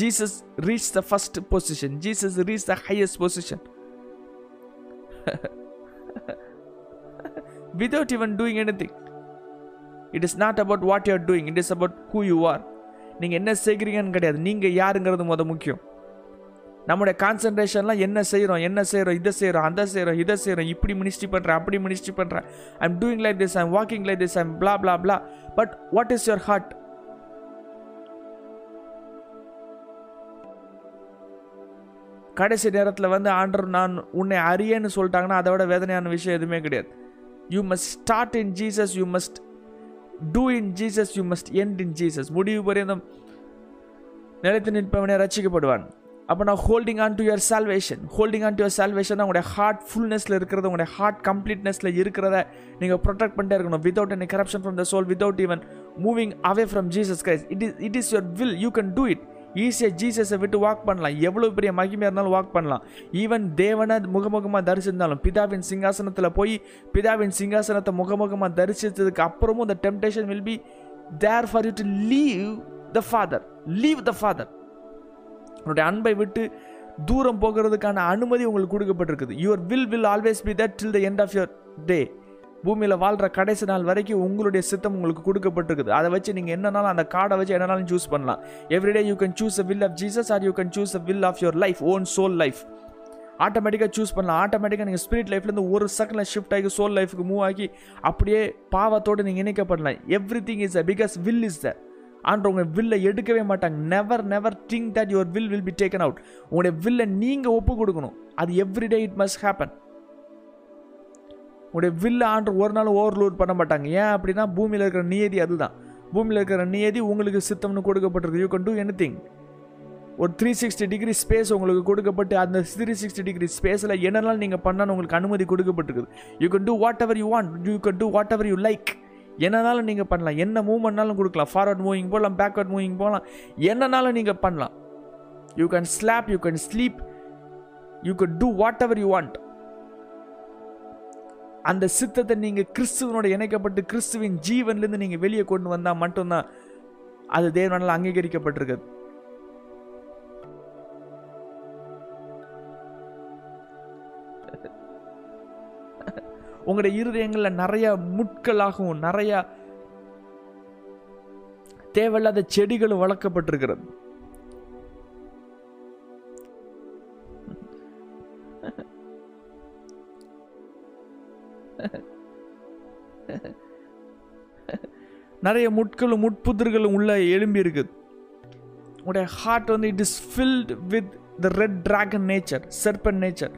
Jesus reach the first position Jesus reach the highest position without even doing anything. It is not about what you're doing it is about who you are நீங்கள் என்ன செய்கிறீங்கன்னு கிடையாது. நீங்கள் யாருங்கிறது முத முக்கியம். நம்முடைய கான்சன்ட்ரேஷன்லாம் என்ன செய்கிறோம் என்ன செய்கிறோம் இதை செய்கிறோம் அதை செய்கிறோம் இதை செய்கிறோம் இப்படி மினிஸ்ட்ரி பண்ணுறேன் அப்படி மினிஸ்ட்ரி பண்ணுறேன் I'm doing like this I'm walking like this I'm blah blah blah but what is your heart கடைசி நேரத்தில் வந்து ஆண்டர் நான் உன்னை அறியேன்னு சொல்லிட்டாங்கன்னா அதை விட வேதனையான விஷயம் எதுவுமே கிடையாது. You must start in Jesus you must do in Jesus you must end in Jesus முடிவு பரியந்தம் நிலைத்து நிற்பவனே ரட்சிக்கப்படுவான் அப்போ நான் holding on to your salvation holding on to your salvation உங்களுடைய ஹார்ட் ஃபுல்னஸில் இருக்கிறது உங்களுடைய ஹார்ட் கம்ப்ளீட்னஸில் இருக்கிறத நீங்கள் ப்ரொடெக்ட் பண்ணிட்டே இருக்கணும். Without any corruption from the soul without even moving away from Jesus Christ it is it is your will you can do it ஈஸியாக ஜீசஸை விட்டு வாக் பண்ணலாம். எவ்வளோ பெரிய மகிமையாக இருந்தாலும் வாக் பண்ணலாம். ஈவன் தேவனை முகமுகமாக தரிசிருந்தாலும் பிதாவின் சிங்காசனத்தில் போய் பிதாவின் சிங்காசனத்தை முகமுகமாக தரிசித்ததுக்கு அப்புறமும் இந்த temptation will be there for you to leave the father leave the father உன்னுடைய அன்பை விட்டு தூரம் போகிறதுக்கான அனுமதி உங்களுக்கு கொடுக்கப்பட்டிருக்குது. Your will will always be that till the end of your day பூமியில் வாழ்கிற கடைசி நாள் வரைக்கும் உங்களுடைய சித்தம் உங்களுக்கு கொடுக்கப்பட்டிருக்குது. அதை வச்சு நீங்கள் என்னனாலும் அந்த கார்டை வச்சு என்னனாலும் சூஸ் பண்ணலாம். Everyday you can choose a will of Jesus or you can choose a will of your life own soul life ஆட்டோமேட்டிக்காக சூஸ் பண்ணலாம். ஆட்டோமேட்டிக்காக நீங்கள் ஸ்பிரிட் லைஃப்லேருந்து ஒரு செகண்டில் ஷிஃப்ட் ஆகி சோல் லைஃபுக்கு மூவ் ஆகி அப்படியே பாவத்தோடு நீங்கள் இணைக்கப்படலாம் every thing is a because will is the ஆண்டு உங்கள் வில்லை எடுக்கவே மாட்டாங்க. Never never think that your will will be taken out உங்களுடைய வில்லை நீங்கள் ஒப்பு கொடுக்கணும். அது எவ்ரிடே இட் மஸ்ட் ஹேப்பன் உங்களுடைய வில்ல ஆண்டு ஒரு நாள் ஓவர்லோட் பண்ண மாட்டாங்க. ஏன் அப்படின்னா பூமியில் இருக்கிற நியதி அதுதான். பூமியில் இருக்கிற நியதி உங்களுக்கு சித்தம்னு கொடுக்கப்பட்டிருக்கு. You can do any thing ஒரு த்ரீ சிக்ஸ்டி டிகிரி ஸ்பேஸ் உங்களுக்கு கொடுக்கப்பட்டு அந்த த்ரீ சிக்ஸ்டி டிகிரி ஸ்பேஸில் என்னெல்லாம் நீங்கள் பண்ணாலும் உங்களுக்கு அனுமதி கொடுக்கப்பட்டிருக்குது. You can do whatever you want you can do whatever you like என்னனாலும் நீங்கள் பண்ணலாம். என்ன மூவ்மெண்ட்னாலும் கொடுக்கலாம். ஃபார்வர்ட் மூவிங் போகலாம் பேக்வர்ட் மூவிங் போகலாம். என்னனாலும் நீங்கள் பண்ணலாம். You can slap you can sleep you can do whatever you want அந்த சித்தத்தை நீங்கள் கிறிஸ்துவனோட இணைக்கப்பட்டு கிறிஸ்துவின் ஜீவன்லேருந்து நீங்கள் வெளியே கொண்டு வந்தால் மட்டும்தான் அது தேவனால் அங்கீகரிக்கப்பட்டிருக்குது. உங்களுடைய இருதயங்களில் நிறைய முட்களாகவும் நிறைய தேவையில்லாத செடிகளும் வளர்க்கப்பட்டிருக்கிறது. நிறைய முட்களும் முட்புதிர்களும் உள்ள எழும்பி இருக்குது உடைய ஹார்ட் வந்து it is filled with the red dragon nature serpent nature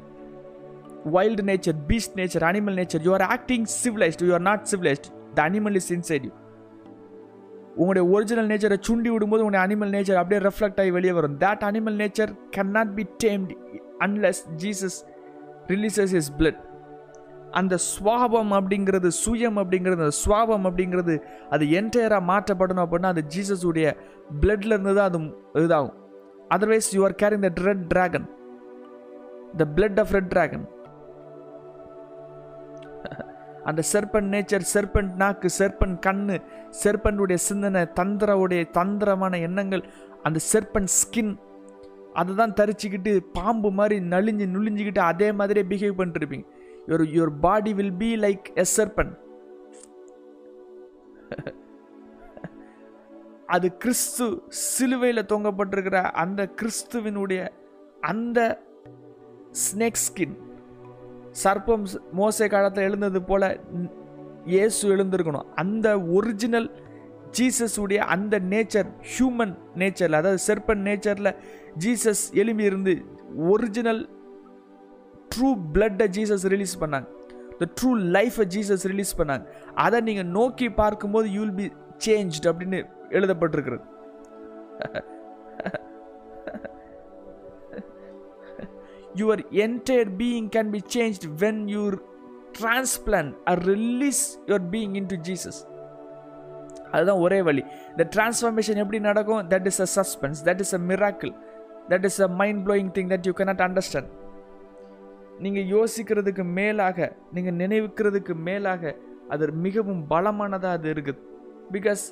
wild nature beast nature animal nature you are acting civilized you are not civilized the animal is inside you உங்களுடைய ஒரிஜினல் நேச்சரை சுண்டி விடும்போது உங்களுடைய அனிமல் நேச்சர் அப்படியே ரெஃப்ளெக்ட் ஆகி வெளியே வரும். That animal nature can not be tamed unless Jesus releases his blood அந்த சுவாபம் அப்படிங்கிறது சுயம் அப்படிங்கிறது அந்த சுவாபம் அப்படிங்கிறது அது என்டையராக மாற்றப்படணும் அப்படின்னா அது ஜீசஸுடைய பிளட்லேருந்து இருந்து தான் அது இதாகும். Otherwise you are carrying the red dragon the blood of red dragon அந்த செர்பன் நேச்சர் செர்பன் நாக்கு செர்பன் கண்ணு செர்பனுடைய சிந்தனை தந்திரவுடைய தந்திரமான எண்ணங்கள் அந்த செர்பன் ஸ்கின் அதை தான் தரிச்சுக்கிட்டு பாம்பு மாதிரி நலிஞ்சு நுழிஞ்சுக்கிட்டு அதே மாதிரியே பிஹேவ் பண்ணிருப்பீங்க your your body will be like a serpent அது கிறிஸ்து சிலுவையில் தொங்கப்பட்டிருக்கிற அந்த கிறிஸ்துவினுடைய அந்த ஸ்னேக் ஸ்கின் சர்ப்பம் மோசை காலத்தில் எழுந்தது போல இயேசு எழுந்திருக்கணும். அந்த ஒரிஜினல் ஜீசஸுடைய அந்த நேச்சர் ஹியூமன் நேச்சரில் அதாவது செர்பன் நேச்சரில் ஜீசஸ் எலும்பி இருந்து ஒரிஜினல் ட்ரூ பிளட்டை ஜீசஸ் ரிலீஸ் பண்ணாங்க. த ட்ரூ லைஃப்பை ஜீசஸ் ரிலீஸ் பண்ணாங்க. அதை நீங்கள் நோக்கி பார்க்கும்போது யூ வில் பி சேஞ்ச்டு அப்படின்னு எழுதப்பட்டிருக்கிறது. Your entire being can be change when when you are release your being into Jesus அதுதான் ஒரே வழி. இந்த டிரான்ஸ்ஃபர்மேஷன் எப்படி நடக்கும்? That is a suspense that is a miracle that is a mind blowing thing that you cannot understand நீங்கள் யோசிக்கிறதுக்கு மேலாக நீங்கள் நினைவுக்கிறதுக்கு மேலாக அது மிகவும் பலமானதாக அது இருக்குது. Because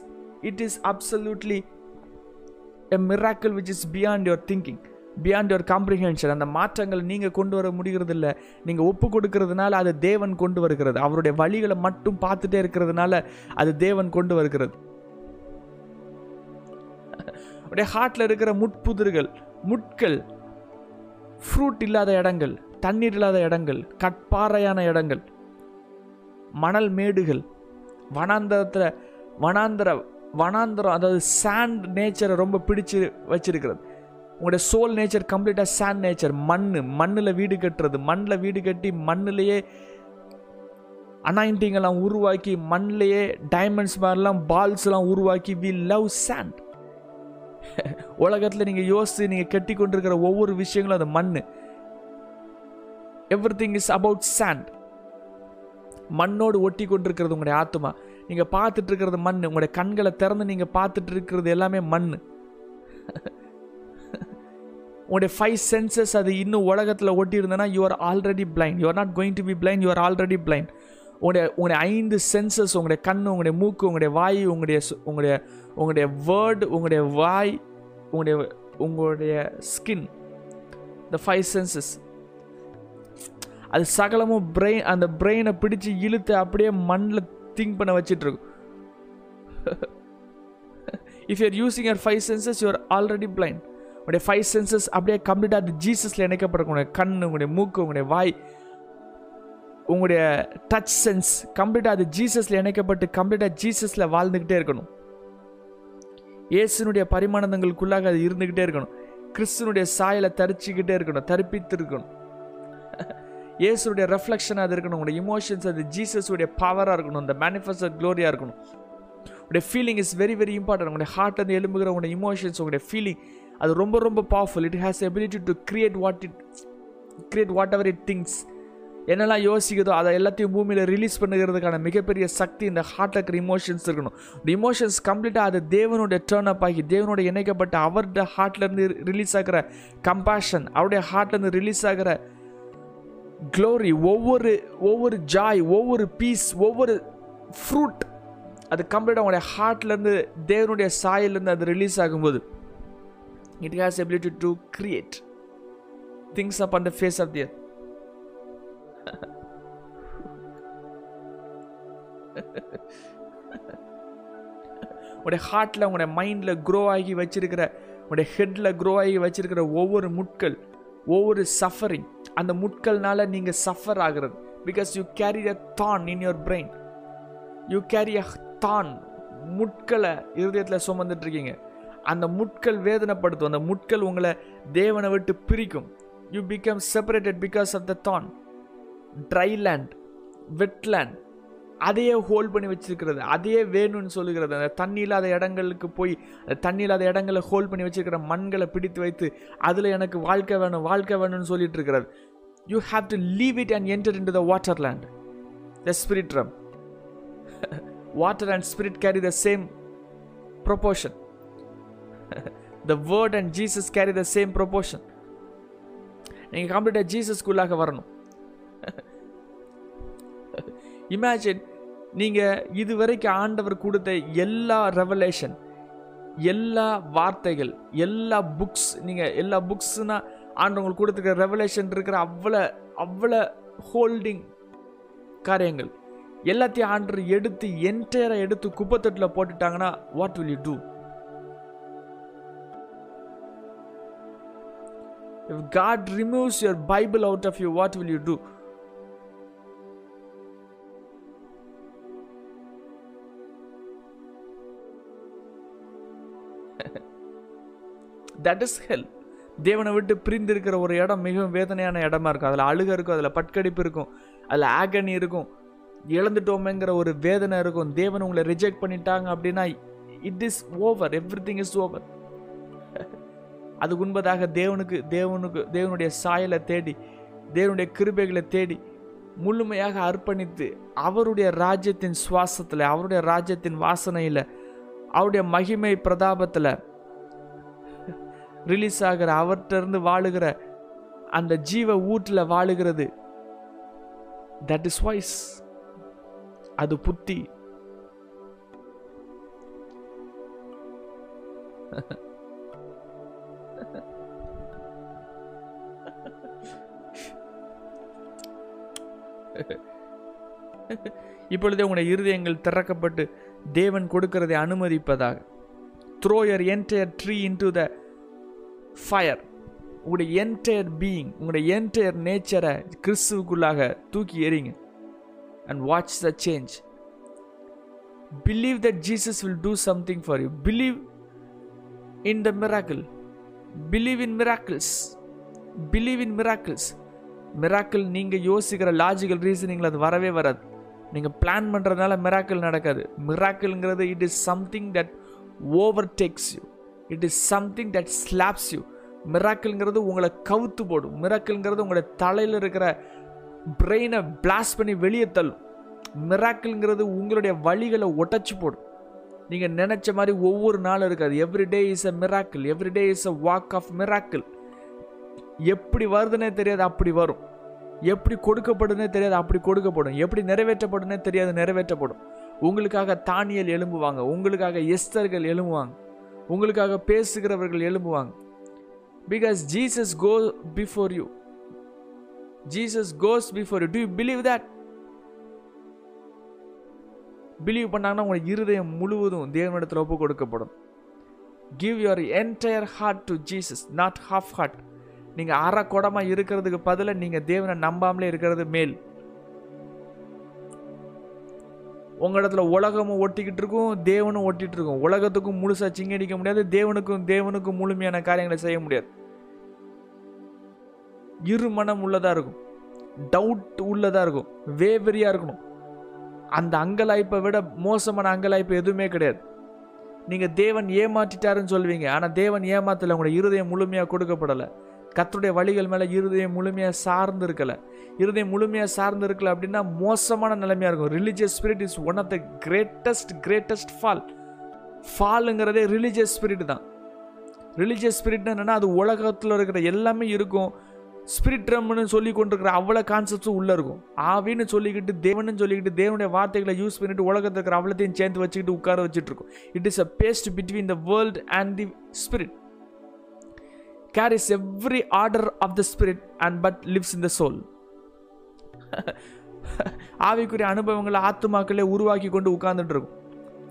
it is absolutely a miracle which is beyond your thinking beyond your comprehension அந்த மாற்றங்கள் நீங்கள் கொண்டு வர முடிகிறது இல்லை நீங்கள் ஒப்பு கொடுக்கறதுனால அது தேவன் கொண்டு வருகிறது. அவருடைய வழிகளை மட்டும் பார்த்துட்டே இருக்கிறதுனால அது தேவன் கொண்டு வருகிறது. அப்படியே ஹார்ட்டில் இருக்கிற முட்புதிர்கள் முட்கள் ஃப்ரூட் இல்லாத இடங்கள் தண்ணீர் இல்லாத இடங்கள் கட்பாறையான இடங்கள் மணல் மேடுகள் வனாந்தரத்தில் வனாந்தர வனாந்தரம் அதாவது சாண்ட் நேச்சரை ரொம்ப பிடிச்சு வச்சிருக்கிறது. உங்களுடைய சோல் நேச்சர் கம்ப்ளீட்டாக சாண்ட் நேச்சர் மண் மண்ணில் வீடு கட்டுறது மண்ணில் வீடு கட்டி மண்ணிலேயே அனாயிண்டிங்கெல்லாம் உருவாக்கி மண்ணிலேயே டைமண்ட்ஸ் மாதிரிலாம் பால்ஸ்லாம் உருவாக்கி வி லவ் சாண்ட் உலகத்தில் நீங்கள் யோசித்து நீங்கள் கட்டி கொண்டிருக்கிற ஒவ்வொரு விஷயங்களும் அது மண் every thing is about sand மண்ணோடு ஒட்டி கொண்டிருக்கிறது உங்களுடைய ஆத்மா நீங்கள் பார்த்துட்டு இருக்கிறது மண் உங்களுடைய கண்களை திறந்து நீங்கள் பார்த்துட்டு இருக்கிறது எல்லாமே மண் உங்களுடைய ஃபைவ் சென்சஸ் அது இன்னும் உலகத்தில் ஒட்டி இருந்தனா you are already blind you are not going to be blind you are already blind உங்களுடைய உங்களுடைய ஐந்து சென்சஸ் உங்களுடைய கண் உங்களுடைய மூக்கு உங்களுடைய வாய் உங்களுடைய உங்களுடைய உங்களுடைய வேர்டு உங்களுடைய வாய் உங்களுடைய உங்களுடைய ஸ்கின் த ஃபைவ் சென்சஸ் அது சகலமும் பிரெயின் அந்த பிரெயினை பிடிச்சு இழுத்து அப்படியே மண்ணில் திங்க் பண்ண வச்சிட்டு இருக்கும் if you're using your five senses you're already blind உங்களுடைய ஃபைவ் சென்சஸ் அப்படியே கம்ப்ளீட்டாக அது ஜீசஸில் இணைக்கப்பட்டிருக்கும். உங்களுடைய கண் உங்களுடைய மூக்கு உங்களுடைய வாய் உங்களுடைய டச் சென்ஸ் கம்ப்ளீட்டாக அது ஜீசஸில் இணைக்கப்பட்டு கம்ப்ளீட்டாக ஜீசஸில் வாழ்ந்துக்கிட்டே இருக்கணும். இயேசுனுடைய பரிமாணங்களுக்குள்ளாக அது இருந்துக்கிட்டே இருக்கணும். கிறிஸ்துனுடைய சாயலை தரிச்சுக்கிட்டே இருக்கணும் தரிப்பித்து இருக்கணும் இயேசுடைய ரெஃப்ளெக்ஷனாக அது இருக்கணும் உங்களுடைய இமோஷன்ஸ் அது ஜீசஸுடைய பவராக இருக்கணும் அந்த மேனிஃபெஸ்டட் க்ளோரியாக இருக்கணும். உங்களுடைய feeling is very very important உங்களுடைய ஹார்ட் வந்து எலும்புகிற உங்களுடைய இமோஷன்ஸ் உங்களுடைய ஃபீலிங் அது ரொம்ப ரொம்ப powerful it has ability to create what it create whatever it thinks என்னெல்லாம் யோசிக்குதோ அதை எல்லாத்தையும் பூமியில் ரிலீஸ் பண்ணுகிறதுக்கான மிகப்பெரிய சக்தி இந்த ஹார்ட் இருக்கிற இமோஷன்ஸ் இருக்கணும். இந்த இமோஷன்ஸ் கம்ப்ளீட்டாக அது தேவனுடைய டேர்ன் அப் ஆகி தேவனுடைய இணைக்கப்பட்ட அவருடைய ஹார்ட்லேருந்து ரிலீஸ் ஆகிற கம்பேஷன் அவருடைய ஹார்ட்லேருந்து ரிலீஸ் ஆகிற க்ளோரி ஒவ்வொரு ஒவ்வொரு ஜாய் ஒவ்வொரு பீஸ் ஒவ்வொரு ஃப்ரூட் அது கம்ப்ளீட்டாக உங்களுடைய ஹார்ட்லேருந்து தேவனுடைய சாயிலேருந்து அது ரிலீஸ் ஆகும்போது it has ability to create things up and the face of their உங்களுடைய ஹார்ட்டில் உங்களுடைய மைண்டில் க்ரோ ஆகி வச்சிருக்கிற உங்களுடைய ஹெட்டில் க்ரோ ஆகி வச்சிருக்கிற ஒவ்வொரு முட்கள் ஒவ்வொரு சஃபரிங் அந்த முட்கள்னால நீங்கள் சஃபர் ஆகிறது. Because you carry a thorn in your brain you carry a thorn முட்களை இருதயத்தில் சுமந்துட்டு இருக்கீங்க. அந்த முட்கள் வேதனைப்படுத்தும். அந்த முட்கள் உங்களை தேவனை விட்டு பிரிக்கும். You become separated because of the தான் ட்ரை லேண்ட் வெட்லேண்ட் அதையே ஹோல்ட் பண்ணி வச்சிருக்கிறது அதையே வேணும்னு சொல்லுகிறது. அந்த தண்ணி இல்லாத இடங்களுக்கு போய் தண்ணி இல்லாத இடங்களை ஹோல்ட் பண்ணி வச்சிருக்கிற மண்களை பிடித்து வைத்து அதில் எனக்கு வாழ்க்கை வேணும் வாழ்க்கை வேணும்னு சொல்லிட்டு இருக்கிறது. You have to leave it and enter into the water land the spirit realm water and spirit carry the same proportion the word and Jesus carry the same proportion நீங்கள் கம்ப்ளீட்டாக ஜீசஸ்குள்ளாக வரணும். இமேஜின் நீங்கள் இதுவரைக்கும் ஆண்டவர் கொடுத்த எல்லா ரெவலேஷன் எல்லா வார்த்தைகள் எல்லா புக்ஸ் நீங்கள் எல்லா புக்ஸ்னா ஆண்டவங்களுக்கு கொடுத்துருக்க ரெவலேஷன் இருக்கிற அவ்வளோ அவ்வளோ ஹோல்டிங் காரியங்கள். எல்லாத்தையும் ஆண்டர் எடுத்து என்டையராக எடுத்து குப்பத்தட்டில் போட்டுட்டாங்கன்னா what will you do if God removes your Bible out of you what will you do that is hell தேவனை விட்டு பிரிந்து இருக்கிற ஒரு இடம் மிகவும் வேதனையான இடமா இருக்கும். அதில் அழுக இருக்கும் அதில் பட்கடிப்பு இருக்கும் அதில் ஆகனி இருக்கும். இழந்துட்டோமேங்கிற ஒரு வேதனை இருக்கும். தேவன் உங்களை ரிஜெக்ட் பண்ணிட்டாங்க அப்படின்னா it is over everything is over அதுக்கு உண்பதாக தேவனுக்கு தேவனுக்கு தேவனுடைய சாயலை தேடி தேவனுடைய கிருபைகளை தேடி முழுமையாக அர்ப்பணித்து அவருடைய ராஜ்யத்தின் சுவாசத்தில் அவருடைய ராஜ்யத்தின் வாசனையில் அவருடைய மகிமை பிரதாபத்தில் ரிலீஸ் ஆகிற அவர்கிட்டருந்து வாழுகிற அந்த ஜீவ ஊட்டில் வாழுகிறது. தட் இஸ் வாய்ஸ் அது புத்தி. இப்பொழுதே உங்களுடைய இருதயங்கள் திறக்கப்பட்டு தேவன் கொடுக்கிறதை அனுமதிப்பதாக. Throw your entire tree into the fire உங்களுடைய என்டையர் பீயிங் உங்களுடைய என்டையர் நேச்சரை கிறிஸ்துவுக்குள்ளாக தூக்கி எறிங்க and watch the change believe that Jesus will do something for you believe in the miracle believe in miracles believe in miracles miracle நீங்கள் யோசிக்கிற லாஜிக்கல் ரீசனிங்கில் அது வரவே வராது. நீங்கள் பிளான் பண்ணுறதுனால மிராக்கிள் நடக்காது. மிராக்கிள்ங்கிறது it is something that overtakes you it is something that slaps you மிராக்கிள்ங்கிறது உங்களை கவுத்து போடும். மிராக்கிள்ங்கிறது உங்களை தலையில் இருக்கிற பிரெயினை பிளாஸ்ட் பண்ணி வெளியே தள்ளும். மிராக்கிள்ங்கிறது உங்களுடைய வழிகளை ஒட்டச்சு போடும். நீங்கள் நினச்ச மாதிரி ஒவ்வொரு நாளும் இருக்காது. Every day is a miracle every day is a walk of miracle எப்படி வருதுன்னே தெரியாது அப்படி வரும். எப்படி கொடுக்கப்படுதுன்னே தெரியாது அப்படி கொடுக்கப்படும். எப்படி நிறைவேற்றப்படுன்னே தெரியாது நிறைவேற்றப்படும். உங்களுக்காக தானியல் எழும்புவாங்க. உங்களுக்காக எஸ்தர்கள் எழும்புவாங்க. உங்களுக்காக பேசுகிறவர்கள் எழும்புவாங்க. Because Jesus go before you Jesus goes before you to you believe that believe பண்ணாங்கன்னா உங்களுடைய இருதயம் முழுவதும் தேவனிடத்தில் ஒப்பு கொடுக்கப்படும். Give your entire heart to Jesus not half heart நீங்கள் அரை குடமாக இருக்கிறதுக்கு பதிலாக நீங்கள் தேவனை நம்பாமலே இருக்கிறது மேல். உங்கள் இடத்துல உலகமும் ஒட்டிக்கிட்டு இருக்கும் தேவனும் ஒட்டிகிட்டு இருக்கும். உலகத்துக்கும் முழுசாக சிங்கடிக்க முடியாது தேவனுக்கும் தேவனுக்கும் முழுமையான காரியங்களை செய்ய முடியாது. இரு மனம் உள்ளதாக இருக்கும். டவுட் உள்ளதாக இருக்கும். வேவரியாக இருக்கணும். அந்த அங்கலாய்ப்பை விட மோசமான அங்கலாய்ப்பு எதுவுமே கிடையாது. நீங்கள் தேவன் ஏமாற்றிட்டாருன்னு சொல்வீங்க. ஆனால் தேவன் ஏமாத்தலை உங்களோட இருதயம் முழுமையாக கொடுக்கப்படலை. கர்த்தருடைய வழிகள் மேலே இருதயம் முழுமையாக சார்ந்து இருக்கலை. இருதயம் முழுமையாக சார்ந்து இருக்கல அப்படின்னா மோசமான நிலைமையாக இருக்கும். Religious spirit is one of the greatest greatest fall ஃபாலுங்கிறதே religious spirit தான். ரிலீஜியஸ் ஸ்பிரிட்னு என்னென்னா அது உலகத்தில் இருக்கிற எல்லாமே இருக்கும். ஸ்பிரிட் ட்ரம்னு சொல்லி கொண்டிருக்கிற அவ்வளோ கான்செப்ட்ஸும் உள்ளே இருக்கும். ஆவின்னு சொல்லிக்கிட்டு தேவன்னு சொல்லிக்கிட்டு தேவனுடைய வார்த்தைகளை யூஸ் பண்ணிட்டு உலகத்தில் இருக்கிற அவ்வளோத்தையும் சேர்ந்து வச்சுக்கிட்டு உட்கார வச்சுட்டு இருக்கும். It is a paste between the world and the spirit carries every order of the spirit and but lives in the soul ஆவிக்குரிய அனுபவங்களை ஆத்துமாக்களே உருவாக்கி கொண்டு உட்கார்ந்துட்டு இருக்கும்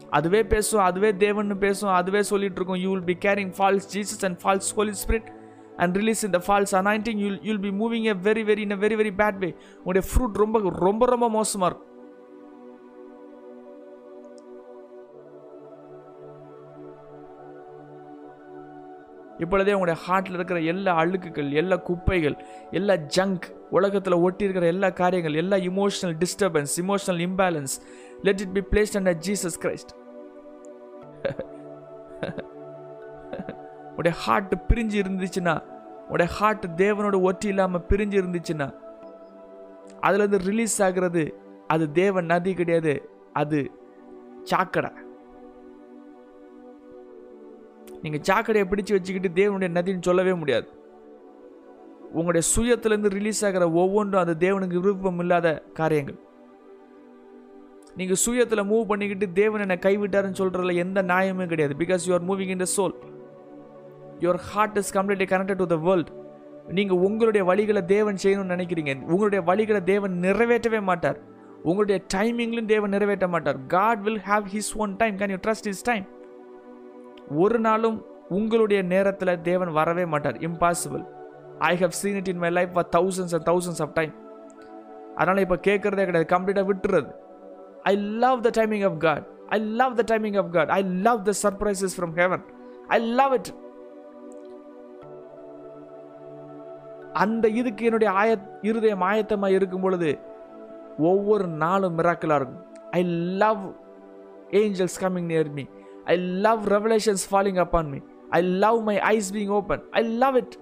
அதுவே பேசும் அதுவே தேவன் பேசும் அதுவே சொல்லிட்டு இருக்கும் you will be carrying false Jesus and false holy spirit and release இந்த false anointing you'll you'll be moving a very very in very very bad way உங்களுடைய ஃப்ரூட் ரொம்ப ரொம்ப ரொம்ப மோசமாக இருக்கும். இப்பொழுதே உங்களுடைய ஹார்ட்டில் இருக்கிற எல்லா அழுக்குகள் எல்லா குப்பைகள் எல்லா ஜங்க் உலகத்தில் ஒட்டி இருக்கிற எல்லா காரியங்கள் எல்லா emotional disturbance emotional imbalance let it be placed under Jesus Christ உடைய ஹார்ட் பிரிஞ்சு இருந்துச்சுன்னா உடைய ஹார்ட் தேவனோட ஒற்றி இல்லாமல் பிரிஞ்சு இருந்துச்சுன்னா அதுலேருந்து ரிலீஸ் ஆகிறது அது தேவ நதி கிடையாது அது சாக்கடை. நீங்கள் சாக்கடையை பிடிச்சு வச்சுக்கிட்டு தேவனுடைய நதின்னு சொல்லவே முடியாது. உங்களுடைய சுயத்திலேருந்து ரிலீஸ் ஆகிற ஒவ்வொன்றும் அந்த தேவனுக்கு விருப்பம் இல்லாத காரியங்கள். நீங்கள் சுயத்தில் மூவ் பண்ணிக்கிட்டு தேவன் என்னை கைவிட்டாருன்னு சொல்கிறதுல எந்த நியாயமே கிடையாது. Because you are moving in the soul your heart is completely connected to the world நீங்கள் உங்களுடைய வழிகளை தேவன் செய்யணும்னு நினைக்கிறீங்க. உங்களுடைய வழிகளை தேவன் நிறைவேற்றவே மாட்டார். உங்களுடைய டைமிங்லையும் தேவன் நிறைவேற்ற மாட்டார். God will have his own time can you trust his time ஒரு நாளும் உங்களுடைய நேரத்தில் தேவன் வரவே மாட்டார். Impossible I have seen it in my life for thousands and thousands of time அதனால் இப்போ கேட்குறதே கிடையாது. கம்ப்ளீட்டாக விட்டுறது. I love the timing of God I love the timing of God I love the surprises from heaven I love it அந்த இதுக்கு என்னுடைய ஆய இருதயம் ஆயத்தமாக இருக்கும் பொழுது ஒவ்வொரு நாளும் மிராக்கலாக இருக்கும். I love angels coming near me I love revelations falling upon me I love my eyes being open I love it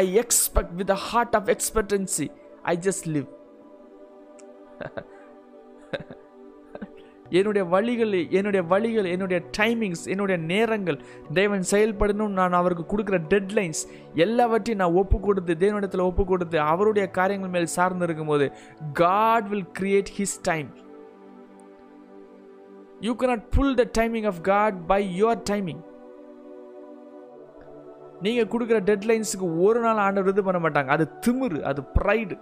I expect with a heart of expectancy I just live என்னுடைய வழிகள் என்னுடைய வழிகள் என்னுடைய டைமிங்ஸ் என்னுடைய நேரங்கள் தேவன் செயல்படணும் நான் அவருக்கு கொடுக்குற டெட்லைன்ஸ் எல்லாவற்றையும் நான் ஒப்பு கொடுத்து தேவனிடத்தில் ஒப்பு கொடுத்து அவருடைய காரியங்கள் மேல் சார்ந்து இருக்கும்போது God will create his time you cannot pull the timing of God by your timing நீங்கள் கொடுக்குற டெட்லைன்ஸுக்கு ஒரு நாள் ஆண்டவர் இது பண்ண மாட்டாங்க. அது திமிரு அது pride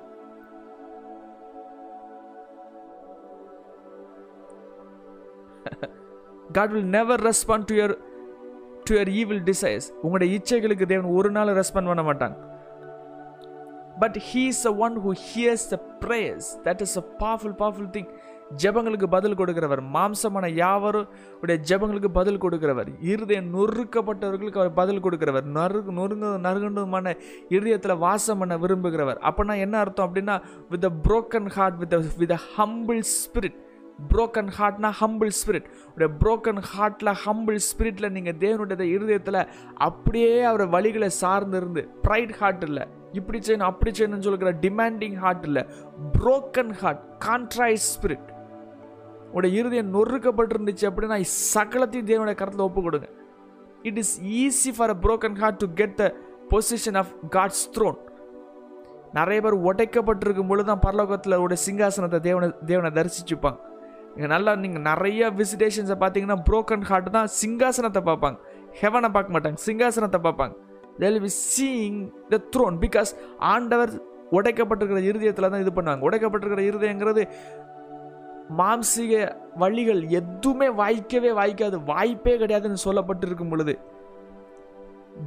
God will never respond to your to your evil desires உங்களுடைய இச்சைகளுக்கு தேவன் ஒரு நாள் ரெஸ்பாண்ட் பண்ண மாட்டாங்க. But he is a one who hears the prayers that is a powerful powerful thing ஜெபங்களுக்கு பதில் கொடுக்கிறவர். மாம்சமான யாவரும் உடைய ஜெபங்களுக்கு பதில் கொடுக்கிறவர். இருதயம் நொறுக்கப்பட்டவர்களுக்கு அவர் பதில் கொடுக்கிறவர். நறு நொறுங்க நறுகணுமான இருதயத்தில் வாசம் பண்ண விரும்புகிறவர். அப்படின்னா என்ன அர்த்தம் அப்படின்னா with a broken heart with with a humble spirit broken ஹார்ட்னா humble spirit உடைய புரோக்கன் ஹார்ட்டில் ஹம்பிள் ஸ்பிரிட்டில் நீங்கள் தேவனுடைய இருதயத்தில் அப்படியே அவர் வழிகளை சார்ந்து இருந்து ப்ரைட் ஹார்ட் இல்லை இப்படி செய்யணும் அப்படி செய்யணும்னு சொல்கிற டிமாண்டிங் ஹார்ட் இல்லை புரோக்கன் ஹார்ட் கான்ட்ராய்ட் ஸ்பிரிட் உடைய இருதயம் நொறுக்கப்பட்டிருந்துச்சு அப்படின்னா சகலத்தையும் தேவனுடைய கரத்தில் ஒப்பு கொடுங்க it is easy for a broken heart to get the position of God's throne நிறைய பேர் உடைக்கப்பட்டிருக்கும் பொழுது தான் பரலோகத்தில் உடைய சிங்காசனத்தை தேவனை தேவனை தரிசிச்சுப்பாங்க. இங்கே நல்லா நீங்கள் நிறைய விசிடேஷன்ஸை பார்த்தீங்கன்னா ப்ரோக்கன் ஹார்ட் தான் சிங்காசனத்தை பார்ப்பாங்க. ஹெவனை பார்க்க மாட்டாங்க சிங்காசனத்தை பார்ப்பாங்க. They'll be seeing the throne because ஆண்டவர் உடைக்கப்பட்டிருக்கிற இருதயத்தில் தான் இது பண்ணுவாங்க. உடைக்கப்பட்டிருக்கிற இருதயங்கிறது மாம்சீக வழிகள் எதுவுமே வாய்க்கவே வாய்க்காது வாய்ப்பே கிடையாதுன்னு சொல்லப்பட்டிருக்கும் பொழுது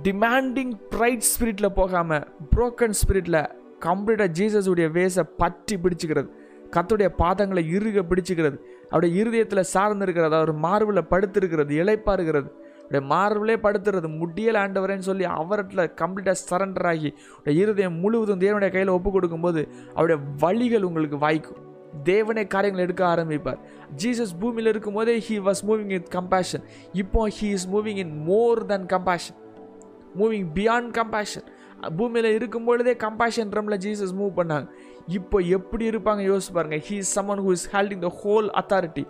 டிமாண்டிங் ப்ரைட் ஸ்பிரிட்ல போகாம புரோக்கன் ஸ்பிரிட்ல கம்ப்ளீட்டா ஜீசஸ் உடைய வேஸை பற்றி பிடிச்சுக்கிறது கத்துடைய பாதங்களை இறுக பிடிச்சுக்கிறது அவருடைய இருதயத்தில் சார்ந்து இருக்கிறது அவர் மார்பில் படுத்திருக்கிறது இழைப்பா இருக்கிறது அவருடைய மார்பிலே படுத்துறது முடியல ஆண்டவரேன்னு சொல்லி அவர்கிட்ட கம்ப்ளீட்டாக சரண்டர் ஆகி இருதயம் முழுவதும் தேவனுடைய கையில் ஒப்பு கொடுக்கும்போது அவருடைய வழிகள் உங்களுக்கு வாய்க்கும். தேவனே காரியங்கள் எடுக்க ஆரம்பிப்பார். ஜீசஸ் பூமியில் இருக்கும்போதே he was moving in compassion இப்போ he is moving in more than compassion moving beyond compassion பூமியில் இருக்கும் பொழுதே கம்பேஷன் ரம்ல ஜீசஸ் மூவ் பண்ணாங்க. இப்போ எப்படி இருப்பாங்க யோசிச்சு பாருங்க. He is someone who is holding the whole authority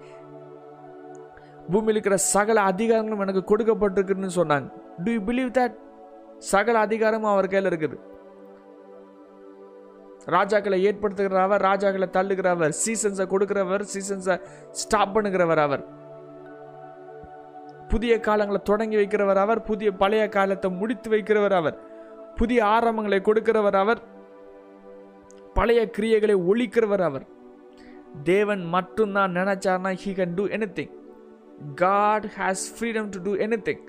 பூமியில் இருக்கிற சகல அதிகாரங்களும் எனக்கு கொடுக்கப்பட்டிருக்குன்னு சொன்னாங்க. டு யூ பிலீவ் தட் சகல அதிகாரமும் அவர் கையில் இருக்குது. ராஜாக்களை ஏற்படுத்துகிறவர் ராஜாக்களை தள்ளுகிறவர் சீசன்ஸை கொடுக்கிறவர் சீசன்ஸை ஸ்டாப் பண்ணுகிறவர் அவர். புதிய காலங்களை தொடங்கி வைக்கிறவர் அவர் புதிய பழைய காலத்தை முடித்து வைக்கிறவர் அவர் புதிய ஆரம்பங்களை கொடுக்கிறவர் அவர் பழைய கிரியைகளை ஒழிக்கிறவர் அவர். தேவன் மட்டும்தான் நினைச்சார்னா he can do anything God has freedom to do anything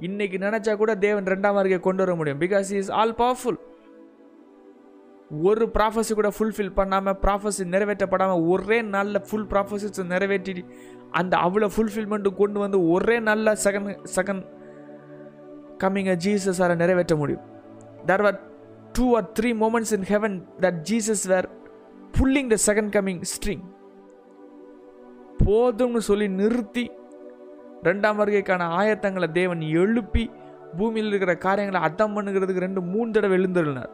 இன்னைக்கு நினைச்சா கூட தேவன் ரெண்டாம் வருகை கொண்டு வர முடியும். பிகாஸ் இஸ் ஆல் பவர்ஃபுல் ஒரு ப்ராஃபஸி கூட ஃபுல்ஃபில் பண்ணாமல் ப்ராஃபஸி நிறைவேற்றப்படாமல் ஒரே நாளில் ஃபுல் ப்ராஃபஸிஸ் நிறைவேற்றி அந்த அவ்வளோ ஃபுல்ஃபில்மெண்ட்டு கொண்டு வந்து ஒரே நல்ல செகண்ட் செகண்ட் கம்மிங்க ஜீசஸார நிறைவேற்ற முடியும். There were two or three moments in heaven that Jesus were pulling the second coming string போதும்னு சொல்லி நிறுத்தி ரெண்டாம் வருகைக்கான ஆயத்தங்களை தேவன் எழுப்பி பூமியில் இருக்கிற காரியங்களை அர்த்தம் பண்ணுகிறதுக்கு ரெண்டு மூணு தடவை எழுந்துள்ளார்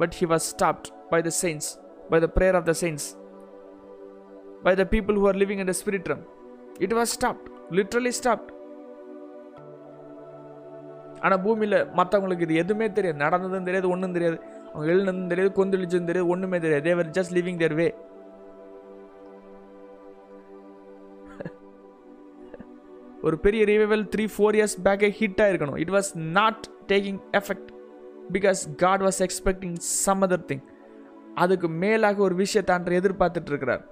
but he was stopped by the signs by the prayer of the signs by the people who are living in the spirit realm it was stopped literally stopped ஆனால் பூமியில் மற்றவங்களுக்கு இது எதுவுமே தெரியாது. நடந்ததும் தெரியாது ஒன்றும் தெரியாது. அவங்க எழுந்ததும் தெரியாது கொந்தளிச்சதும் தெரியாது ஒன்றுமே தெரியாது. தேவர் ஜஸ்ட் லிவிங் தேர் வே ஒரு பெரிய ரிவைவல் த்ரீ ஃபோர் இயர்ஸ் பேக்கே ஹிட் ஆயிருக்கணும். It was not taking effect because God was expecting some other thing அதுக்கு மேலாக ஒரு விஷயத்தான் எதிர்பார்த்துட்டு இருக்கிறார்.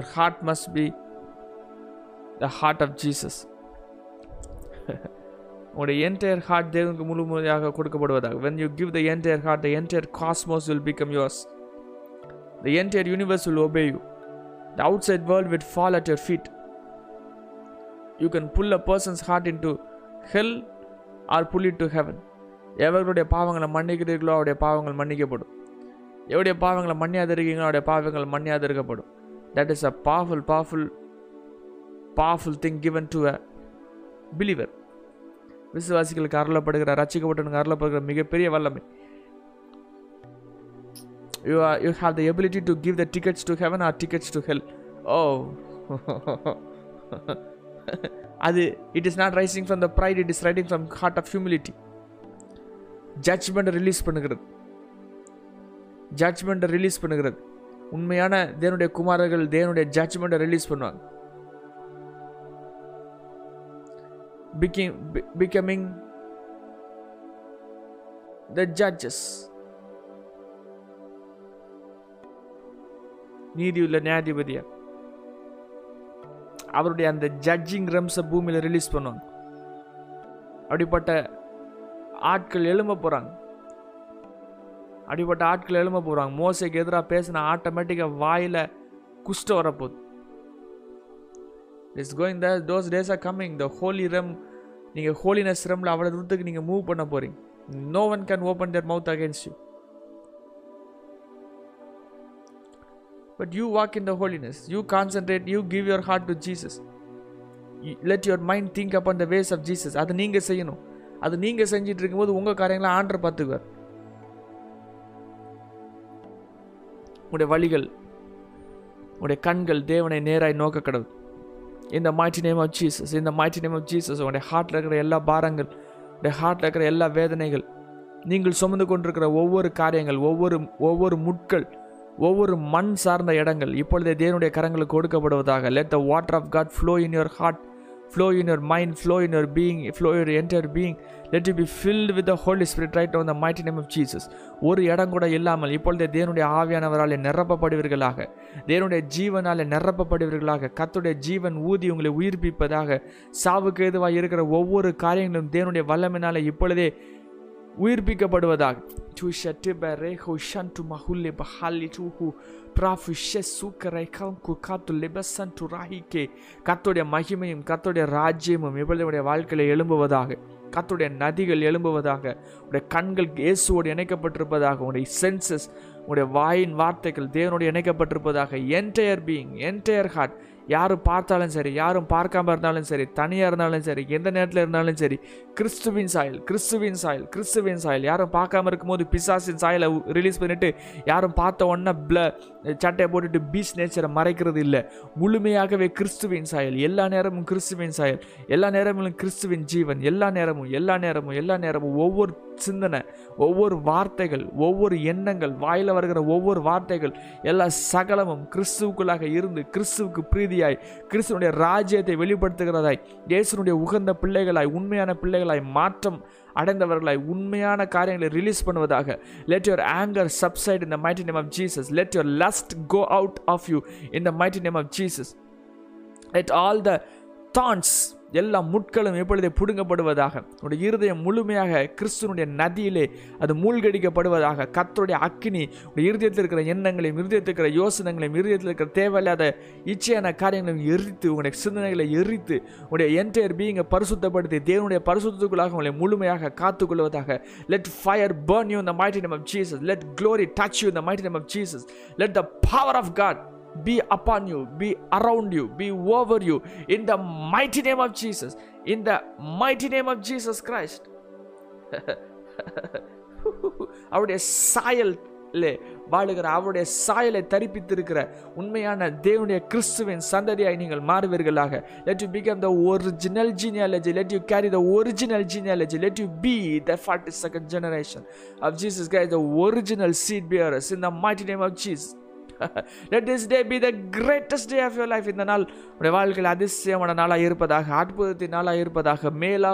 Your heart must be the heart of Jesus உங்களுடைய என்டையர் ஹார்ட் தேவனுக்கு முழு முழுமையாக கொடுக்கப்படுவதாக when you give the entire heart the entire cosmos will become yours the entire universe will obey you the outside world will fall at your feet you can pull a person's heart into hell or pull it to heaven எவர்களுடைய பாவங்களை மன்னிக்கிறீர்களோ அவருடைய பாவங்கள் மன்னிக்கப்படும் எவருடைய பாவங்களை மன்னியாதிருக்கீங்களோ அவருடைய பாவங்கள் மன்னியாதிருக்கப்படும் that is a powerful powerful powerful thing given to a believer விசுவாசிகளுக்கு அருளப்படுகிற ரசிக்கப்பட்டனுக்கு அருளப்படுகிற மிகப்பெரிய வல்லமை you are you have the ability to give the tickets to heaven or tickets to hell oh அது it is not rising from the pride it is writing from heart of humility ஜட்ஜ்மெண்ட்டை release பண்ணுகிறது ஜட்ஜ்மெண்ட்டை ரிலீஸ் பண்ணுகிறது உண்மையான தேவனுடைய குமாரர்கள் தேவனுடைய ஜட்ஜ்மெண்ட்டை ரிலீஸ் பண்ணுவாங்க. பிகிங் பிகமிங் த ஜட்ஜஸ் நீதி நீதியுள்ள நியாயாதிபதியா அவருடைய அந்த ஜட்ஜிங் ரம்ஸை பூமியில் ரிலீஸ் பண்ணுவாங்க. அப்படிப்பட்ட ஆட்கள் எழும்ப போகிறாங்க அப்படிப்பட்ட ஆட்கள் எழும்ப போகிறாங்க மோசைக்கு எதிராக பேசினா ஆட்டோமேட்டிக்காக வாயில் குஷ்ட வரப்போகுது. It's going the those days are coming the holy realm நீங்கள் ஹோலினஸ் ரெம்மில் அவ்வளோ தூரத்துக்கு நீங்கள் மூவ் பண்ண போகிறீங்க no one can open their mouth against you but you walk in the holiness you concentrate you give your heart to Jesus let your mind think upon the ways of Jesus அதை நீங்கள் செய்யணும். அது நீங்கள் செஞ்சுட்டு இருக்கும்போது உங்கள் காரியங்களை ஆண்டர் பார்த்துக்குவார். உங்களுடைய வழிகள் உங்களுடைய கண்கள் தேவனை நேராய் நோக்க கடவுள் in the mighty name of Jesus in the mighty name of Jesus உங்களுடைய ஹார்ட்டில் இருக்கிற எல்லா பாரங்கள் உங்களுடைய ஹார்ட்டில் இருக்கிற எல்லா வேதனைகள் நீங்கள் சுமந்து கொண்டிருக்கிற ஒவ்வொரு காரியங்கள் ஒவ்வொரு ஒவ்வொரு முட்கள் ஒவ்வொரு மண் சார்ந்த இடங்கள் இப்பொழுதே தேவனுடைய கரங்களுக்கு கொடுக்கப்படுவதாக let the water of God flow in your heart flow in your mind flow in your being flow your entire being let you be filled with the holy spirit right on the mighty name of Jesus ஒரு இடம் கூட இல்லாமல் இப்பொழுதே தேவனுடைய ஆவியானவரால் நிரப்பப்படுவீர்களாக. தேவனுடைய ஜீவனால் நிரப்பப்படுவீர்களாக. கத்துடைய ஜீவன் ஊதி உங்களை உயிர்ப்பிப்பதாக. சாவுக்கு எதுவாக இருக்கிற ஒவ்வொரு காரியங்களும் தேவனுடைய வல்லமினால் இப்பொழுதே உயிர்ப்பிக்கப்படுவதாக. Tu கத்துடைய மகிமையும் கத்துடைய ராஜ்யமும் இவளுடைய வாழ்க்கையில் எழும்புவதாக. கத்துடைய நதிகள் எழும்புவதாக உடைய கண்கள் இயேசுவோடு இணைக்கப்பட்டிருப்பதாக உடைய சென்சஸ் உடைய வாயின் வார்த்தைகள் தேவனோடு இணைக்கப்பட்டிருப்பதாக என்டையர் பீயிங் என்டையர் ஹார்ட் யாரும் பார்த்தாலும் சரி யாரும் பார்க்காம இருந்தாலும் சரி தனியாக இருந்தாலும் சரி எந்த நேரத்தில் இருந்தாலும் சரி கிறிஸ்துவின் சாயல் கிறிஸ்துவின் சாயல் கிறிஸ்துவின் சாயல். யாரும் பார்க்காம இருக்கும்போது பிசாசின் சாயலை ரிலீஸ் பண்ணிட்டு யாரும் பார்த்த உடனே ப்ள சட்டையை போட்டுட்டு பீஸ் நேச்சரை மறைக்கிறது இல்லை. முழுமையாகவே கிறிஸ்துவின் சாயல். எல்லா நேரமும் கிறிஸ்துவின் சாயல். எல்லா நேரமும் கிறிஸ்துவின் ஜீவன். எல்லா நேரமும் எல்லா நேரமும் எல்லா நேரமும் ஒவ்வொரு சிந்தனை ஒவ்வொரு வார்த்தைகள் ஒவ்வொரு எண்ணங்கள் வாயில் வருகிற ஒவ்வொரு வார்த்தைகள் எல்லா சகலமும் கிறிஸ்துவுக்குள்ளாக இருந்து கிறிஸ்துவுக்கு பிரீதியாய் கிறிஸ்துவனுடைய ராஜ்யத்தை வெளிப்படுத்துகிறதாய் இயேசுனுடைய உகந்த பிள்ளைகளாய் உண்மையான பிள்ளைகளாய் மனிதர்களாய் மாற்றம் அடைந்தவர்களாய் உண்மையான காரியங்களை release பண்ணுவதாக let your anger subside in the mighty name of Jesus let your lust go out of you in the mighty name of Jesus let all the thoughts எல்லா முட்களும் எப்பொழுதே புடுங்கப்படுவதாக உடைய இருதயம் முழுமையாக கிறிஸ்துனுடைய நதியிலே அது மூழ்கடிக்கப்படுவதாக கத்தருடைய அக்கினி உடைய இருதயத்தில் இருக்கிற எண்ணங்களையும் இருதயத்தில் இருக்கிற யோசனைகளையும் இருதயத்தில் இருக்கிற தேவையில்லாத இச்சையான காரியங்களையும் எரித்து உங்களுடைய சிந்தனைகளை எரித்து உடைய என்டையர் பீயிங்கை பரிசுத்தப்படுத்தி தேவனுடைய பரிசுத்தத்துக்குள்ளாக உங்களை முழுமையாக காத்துக்கொள்வதாக. Let fire burn you in the mighty name of Jesus. Let glory touch you in the mighty name of Jesus. Let the power of God be upon you, be around you, be over you. In the mighty name of Jesus. In the mighty name of Jesus Christ. அவருடைய சாயல் வாழுகிற அவருடைய சாயலை தரிப்பித்திருக்கிற உண்மையான தேவனுடைய கிறிஸ்துவின் சந்ததியாய் நீங்கள் மாறுவீர்களாக. Let you become the original genealogy let you carry the original genealogy let you be the forty second generation of Jesus carry the original seed bears in the mighty name of Jesus let this day be the greatest day of your life இந்த நாள் உடைய வாழ்க்கையில் அதிசயமான நாளாக இருப்பதாக அற்புதத்தின் நாளாக இருப்பதாக மேலா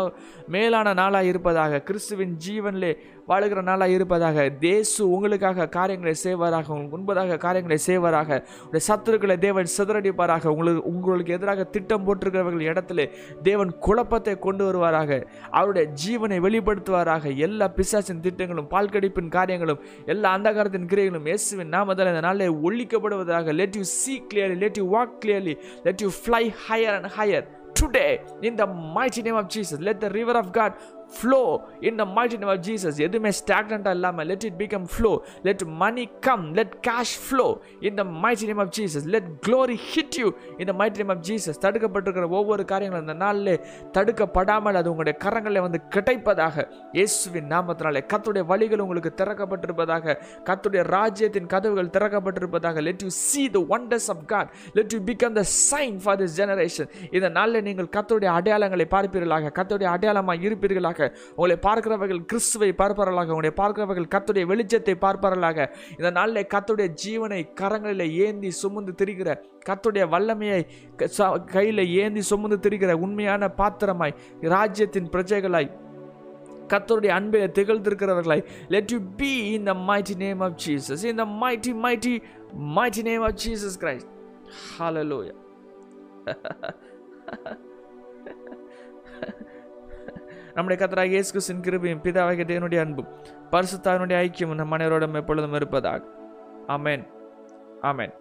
மேலான நாளாக இருப்பதாக கிறிஸ்துவின் ஜீவனிலே வாழுகிற நாளாக இருப்பதாக. தேசு உங்களுக்காக காரியங்களை செய்வாராக உங்களுக்கு முன்பதாக காரியங்களை செய்வாராக உடைய சத்துருக்களை தேவன் சிதறடிப்பாராக. உங்களுக்கு உங்களுக்கு எதிராக திட்டம் போட்டிருக்கிறவர்கள் இடத்துல தேவன் குழப்பத்தை கொண்டு வருவாராக. அவருடைய ஜீவனை வெளிப்படுத்துவாராக. எல்லா பிசாசின் திட்டங்களும் பால்கடிப்பின் காரியங்களும் எல்லா அந்தகாரத்தின் கிரியைகளும் இயேசுவின் நாமத்தில் இந்த நாளில் ஒழிக்கப்படுவதாக. Let you see clearly let you walk clearly let you fly higher and higher today in the mighty name of Jesus let the river of God flow in the mighty name of Jesus எதுவுமே ஸ்டாக்னண்ட்டாக இல்லாமல் let it become flow let money come let cash flow in the mighty name of Jesus let glory hit you இந்த the நேம் ஆஃப் ஜீசஸ் தடுக்கப்பட்டிருக்கிற ஒவ்வொரு காரியங்களும் இந்த நாளில் தடுக்கப்படாமல் அது உங்களுடைய கரங்களில் வந்து கிடைப்பதாக இயேசுவின் நாமத்தினாலே. கத்துடைய வழிகள் உங்களுக்கு திறக்கப்பட்டிருப்பதாக கத்துடைய ராஜ்யத்தின் கதவுகள் திறக்கப்பட்டிருப்பதாக. Let you see the wonders of God let you become the sign for this generation இந்த நாளில் நீங்கள் கத்துடைய அடையாளங்களை பார்ப்பீர்களாக கத்துடைய அடையாளமாக இருப்பீர்களாக. உங்களை பார்க்கிறவர்கள் கிறிஸ்துவை பார்ப்பார்களாக. உங்களை பார்க்கிறவர்கள் கத்துடைய வெளிச்சத்தை பார்ப்பார்களாக. இந்த நாளில் கத்துடைய ஜீவனை கரங்களில் ஏந்தி சுமந்து திரிகிற கத்துடைய வல்லமையை கையில் கையில ஏந்தி சுமந்து திரிகிற உண்மையான பாத்திரமாய் ராஜ்யத்தின் பிரஜைகளாய் கத்தருடைய அன்பில் திகழ்ந்திருக்கிறவர்களாய் let you be in the mighty name of Jesus in the mighty mighty mighty name of Jesus Christ ஹalleluya நம்முடைய கத்தராக இயேசு கிறிஸ்துவின் கிருபையும் பிதாவாகிய தேவனுடைய அன்பும் பரிசுத்தாவினுடைய ஐக்கியமும் நம் அனைவரோடும் எப்பொழுதும் இருப்பதாக. அமேன் அமேன்